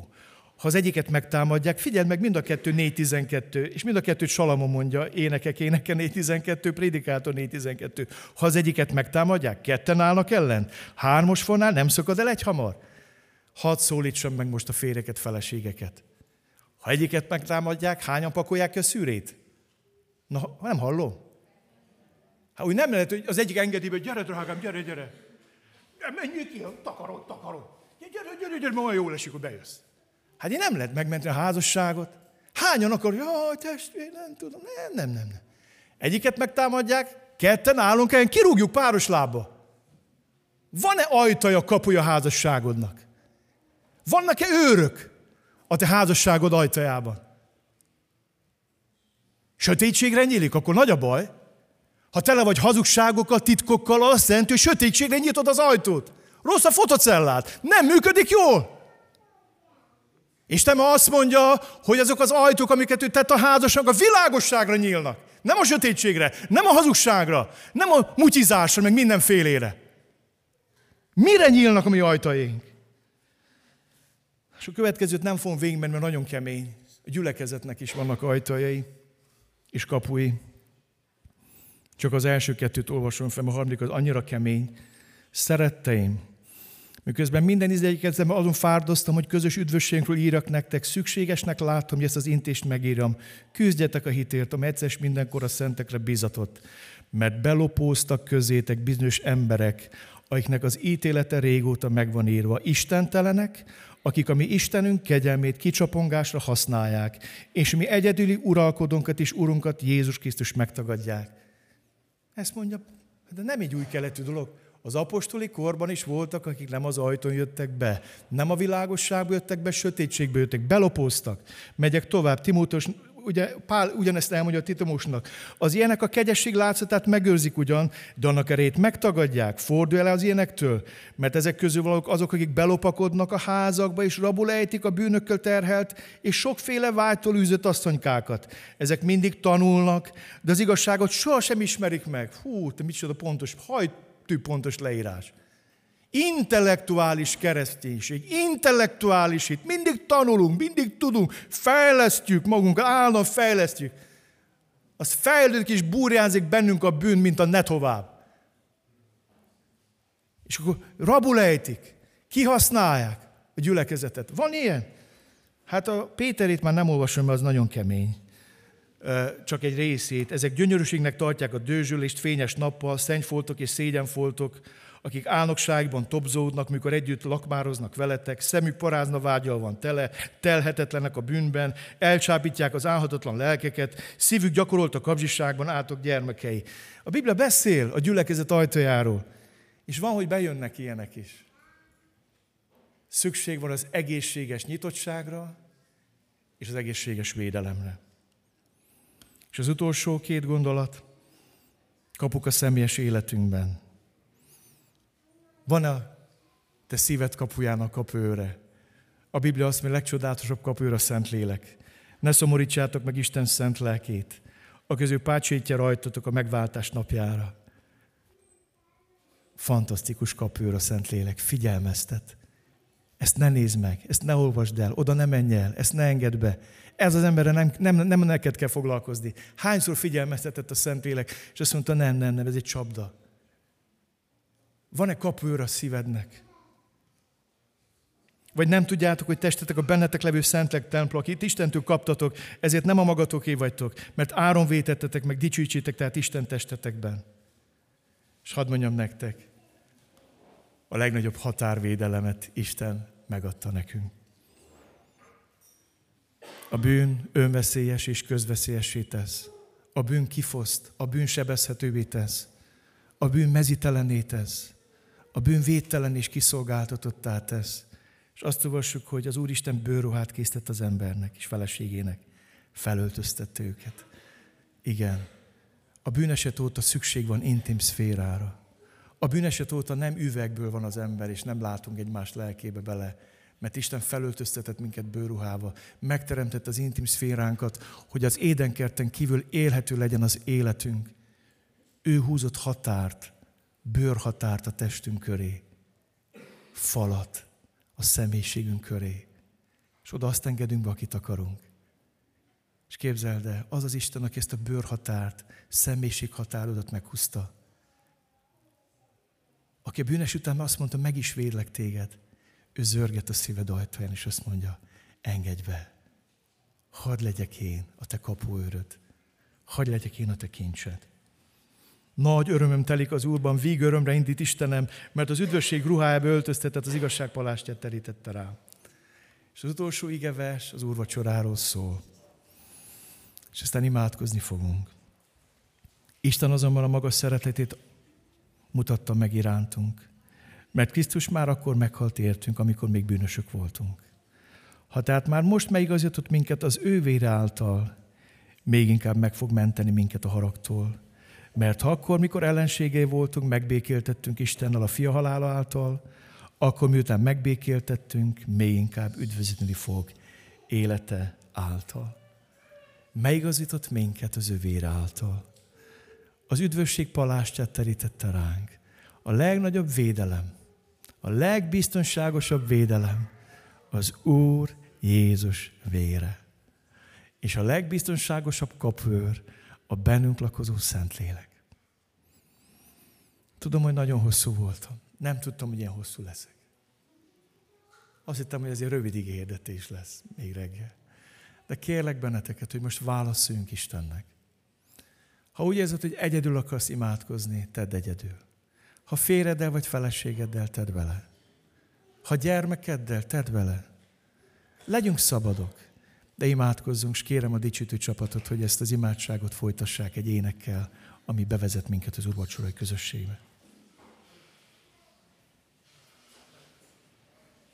Ha az egyiket megtámadják, figyeld meg, mind a kettő 4.12, és mind a kettőt Salamon mondja, énekek, éneke 4.12, prédikátor 4.12. Ha az egyiket megtámadják, ketten állnak ellen, hármas fornál nem szakad el egy hamar. Hadd szólítsam meg most a féreket, feleségeket. Ha egyiket megtámadják, hányan pakolják ki a szűrét? Na, nem hallom. Hát úgy nem lehet, hogy az egyik engedi, hogy gyere, drágám, gyere, gyere. Menjünk ki, takarod, takarod. Gyere, gyere, gyere, ma jól esik, hogy bejössz. Hát én nem lehet megmenteni a házasságot. Hányan akar, jaj, testvér, nem tudom. Nem, nem, nem, nem. Egyiket megtámadják, ketten állunk kirúgjuk páros lába. Van-e ajtaja, kapuja házasságodnak? Vannak-e őrök a te házasságod ajtajában? Sötétségre nyílik, akkor nagy a baj. Ha tele vagy hazugságokkal, titkokkal, azt jelenti, hogy sötétségre nyitod az ajtót. Rossz a fotocellát. Nem működik jól. Isten azt mondja, hogy azok az ajtók, amiket ő tett a házasság, a világosságra nyílnak. Nem a sötétségre, nem a hazugságra, nem a mutyizásra, meg mindenfélére. Mire nyílnak a mi ajtaink? És a következőt nem fogom végigmenni, mert nagyon kemény. A gyülekezetnek is vannak ajtajai és kapui. Csak az első kettőt olvasom fel, a harmadik az annyira kemény. Szeretteim, Miközben minden izegyekezemben azon fárdoztam, hogy közös üdvösségünkről írjak nektek, szükségesnek látom, hogy ezt az intést megírom. Küzdjetek a hitért, a egyszer mindenkor a szentekre bizatott, mert belopóztak közétek bizonyos emberek, akiknek az ítélete régóta meg van írva. Istentelenek, akik a mi Istenünk kegyelmét kicsapongásra használják, és mi egyedüli uralkodónkat és urunkat Jézus Krisztus megtagadják. Ezt mondja, de nem egy új keletű dolog. Az apostoli korban is voltak, akik nem az ajtón jöttek be, nem a világosságba jöttek be, sötétségbe jöttek, belopóztak. Megyek tovább, Timóteus, ugye Pál ugyanezt elmondja a Titomosnak. Az ilyenek a kegyesség látszatát megőrzik ugyan, de annak erét megtagadják. Fordulj el az ilyenektől, mert ezek közül valók azok, akik belopakodnak a házakba, és rabul ejtik a bűnökkel terhelt, és sokféle vágytól űzött asszonykákat. Ezek mindig tanulnak, de az igazságot sohasem ismerik meg. Hú, te micsoda pontos, hajt pontos leírás. Intellektuális kereszténység, intellektuális hit. Mindig tanulunk, mindig tudunk, fejlesztjük magunkat, állandóan fejlesztjük. Az fejlődik és burjánzik bennünk a bűn, mint a ne tovább. És akkor rabulejtik, kihasználják a gyülekezetet. Van ilyen? Hát a Péterét már nem olvasom, mert az nagyon kemény csak egy részét. Ezek gyönyörűségnek tartják a dőzsülést fényes nappal, szennyfoltok és szégyenfoltok, akik álnokságban tobzódnak, mikor együtt lakmároznak veletek, szemük parázna vágyal van tele, telhetetlenek a bűnben, elcsábítják az álhatatlan lelkeket, szívük gyakorolt a kapzsiságban átok gyermekei. A Biblia beszél a gyülekezet ajtajáról, és van, hogy bejönnek ilyenek is. Szükség van az egészséges nyitottságra és az egészséges védelemre. És az utolsó két gondolat, kapuk a személyes életünkben. Van-e te szíved kapujának kapőre? A Biblia azt mondja, legcsodálatosabb kapőr a Szent Lélek. Ne szomorítsátok meg Isten szent lelkét, a közül pácsétje rajtatok a megváltás napjára. Fantasztikus kapőr a Szent Lélek, figyelmeztet. Ezt ne nézd meg, ezt ne olvasd el, oda ne menj el, ezt ne engedd be. Ez az emberre nem, nem, nem neked kell foglalkozni. Hányszor figyelmeztetett a Szentlélek, és azt mondta, nem, nem, nem, ez egy csapda. Van-e kapőr a szívednek? Vagy nem tudjátok, hogy testetek a bennetek levő szentlek templo, akit Istentől kaptatok, ezért nem a magatoké vagytok, mert áron vétettetek, meg dicsőítsétek tehát Isten testetekben. És hadd mondjam nektek, a legnagyobb határvédelemet Isten megadta nekünk. A bűn önveszélyes és közveszélyesé tesz. A bűn kifoszt, a bűn sebezhetővé tesz. A bűn mezitelené tesz. A bűn védtelen és kiszolgáltatottá tesz. És azt olvassuk, hogy az Úristen bőruhát készített az embernek és feleségének. Felöltöztette őket. Igen. A bűneset óta szükség van intim szférára. A bűneset óta nem üvegből van az ember, és nem látunk egymás lelkébe bele, mert Isten felöltöztetett minket bőruhába, megteremtett az intim szféránkat, hogy az édenkerten kívül élhető legyen az életünk. Ő húzott határt, bőrhatárt a testünk köré, falat a személyiségünk köré. és oda azt engedünk be, akit akarunk. És képzeld el, az az Isten, aki ezt a bőrhatárt, személyiséghatárodat meghúzta, aki a bűnes után azt mondta, meg is védlek téged, ő zörget a szíved ajtaján, és azt mondja, engedj be, hadd legyek én a te kapuőröd, hadd legyek én a te kincsed. Nagy örömöm telik az Úrban, víg örömre indít Istenem, mert az üdvösség ruhájába öltöztetett, az igazság palástját terítette rá. És az utolsó igevers az Úr vacsoráról szól. És aztán imádkozni fogunk. Isten azonban a magas szeretetét mutatta meg irántunk. Mert Krisztus már akkor meghalt értünk, amikor még bűnösök voltunk. Ha tehát már most megigazított minket az ő vére által, még inkább meg fog menteni minket a haragtól. Mert ha akkor, mikor ellenségei voltunk, megbékéltettünk Istennel a fia halála által, akkor miután megbékéltettünk, még inkább üdvözíteni fog élete által. Megigazított minket az ő vére által. Az üdvösség palástját terítette ránk. A legnagyobb védelem, a legbiztonságosabb védelem az Úr Jézus vére. És a legbiztonságosabb kapőr a bennünk lakozó Szentlélek. Tudom, hogy nagyon hosszú voltam. Nem tudtam, hogy ilyen hosszú leszek. Azt hittem, hogy ez egy rövid ígérdetés lesz még reggel. De kérlek benneteket, hogy most válaszoljunk Istennek. Ha úgy érzed, hogy egyedül akarsz imádkozni, tedd egyedül. Ha féreddel vagy feleségeddel, tedd vele. Ha gyermekeddel, tedd vele. Legyünk szabadok, de imádkozzunk, és kérem a dicsőítő csapatot, hogy ezt az imádságot folytassák egy énekkel, ami bevezet minket az urvacsorai közösségbe.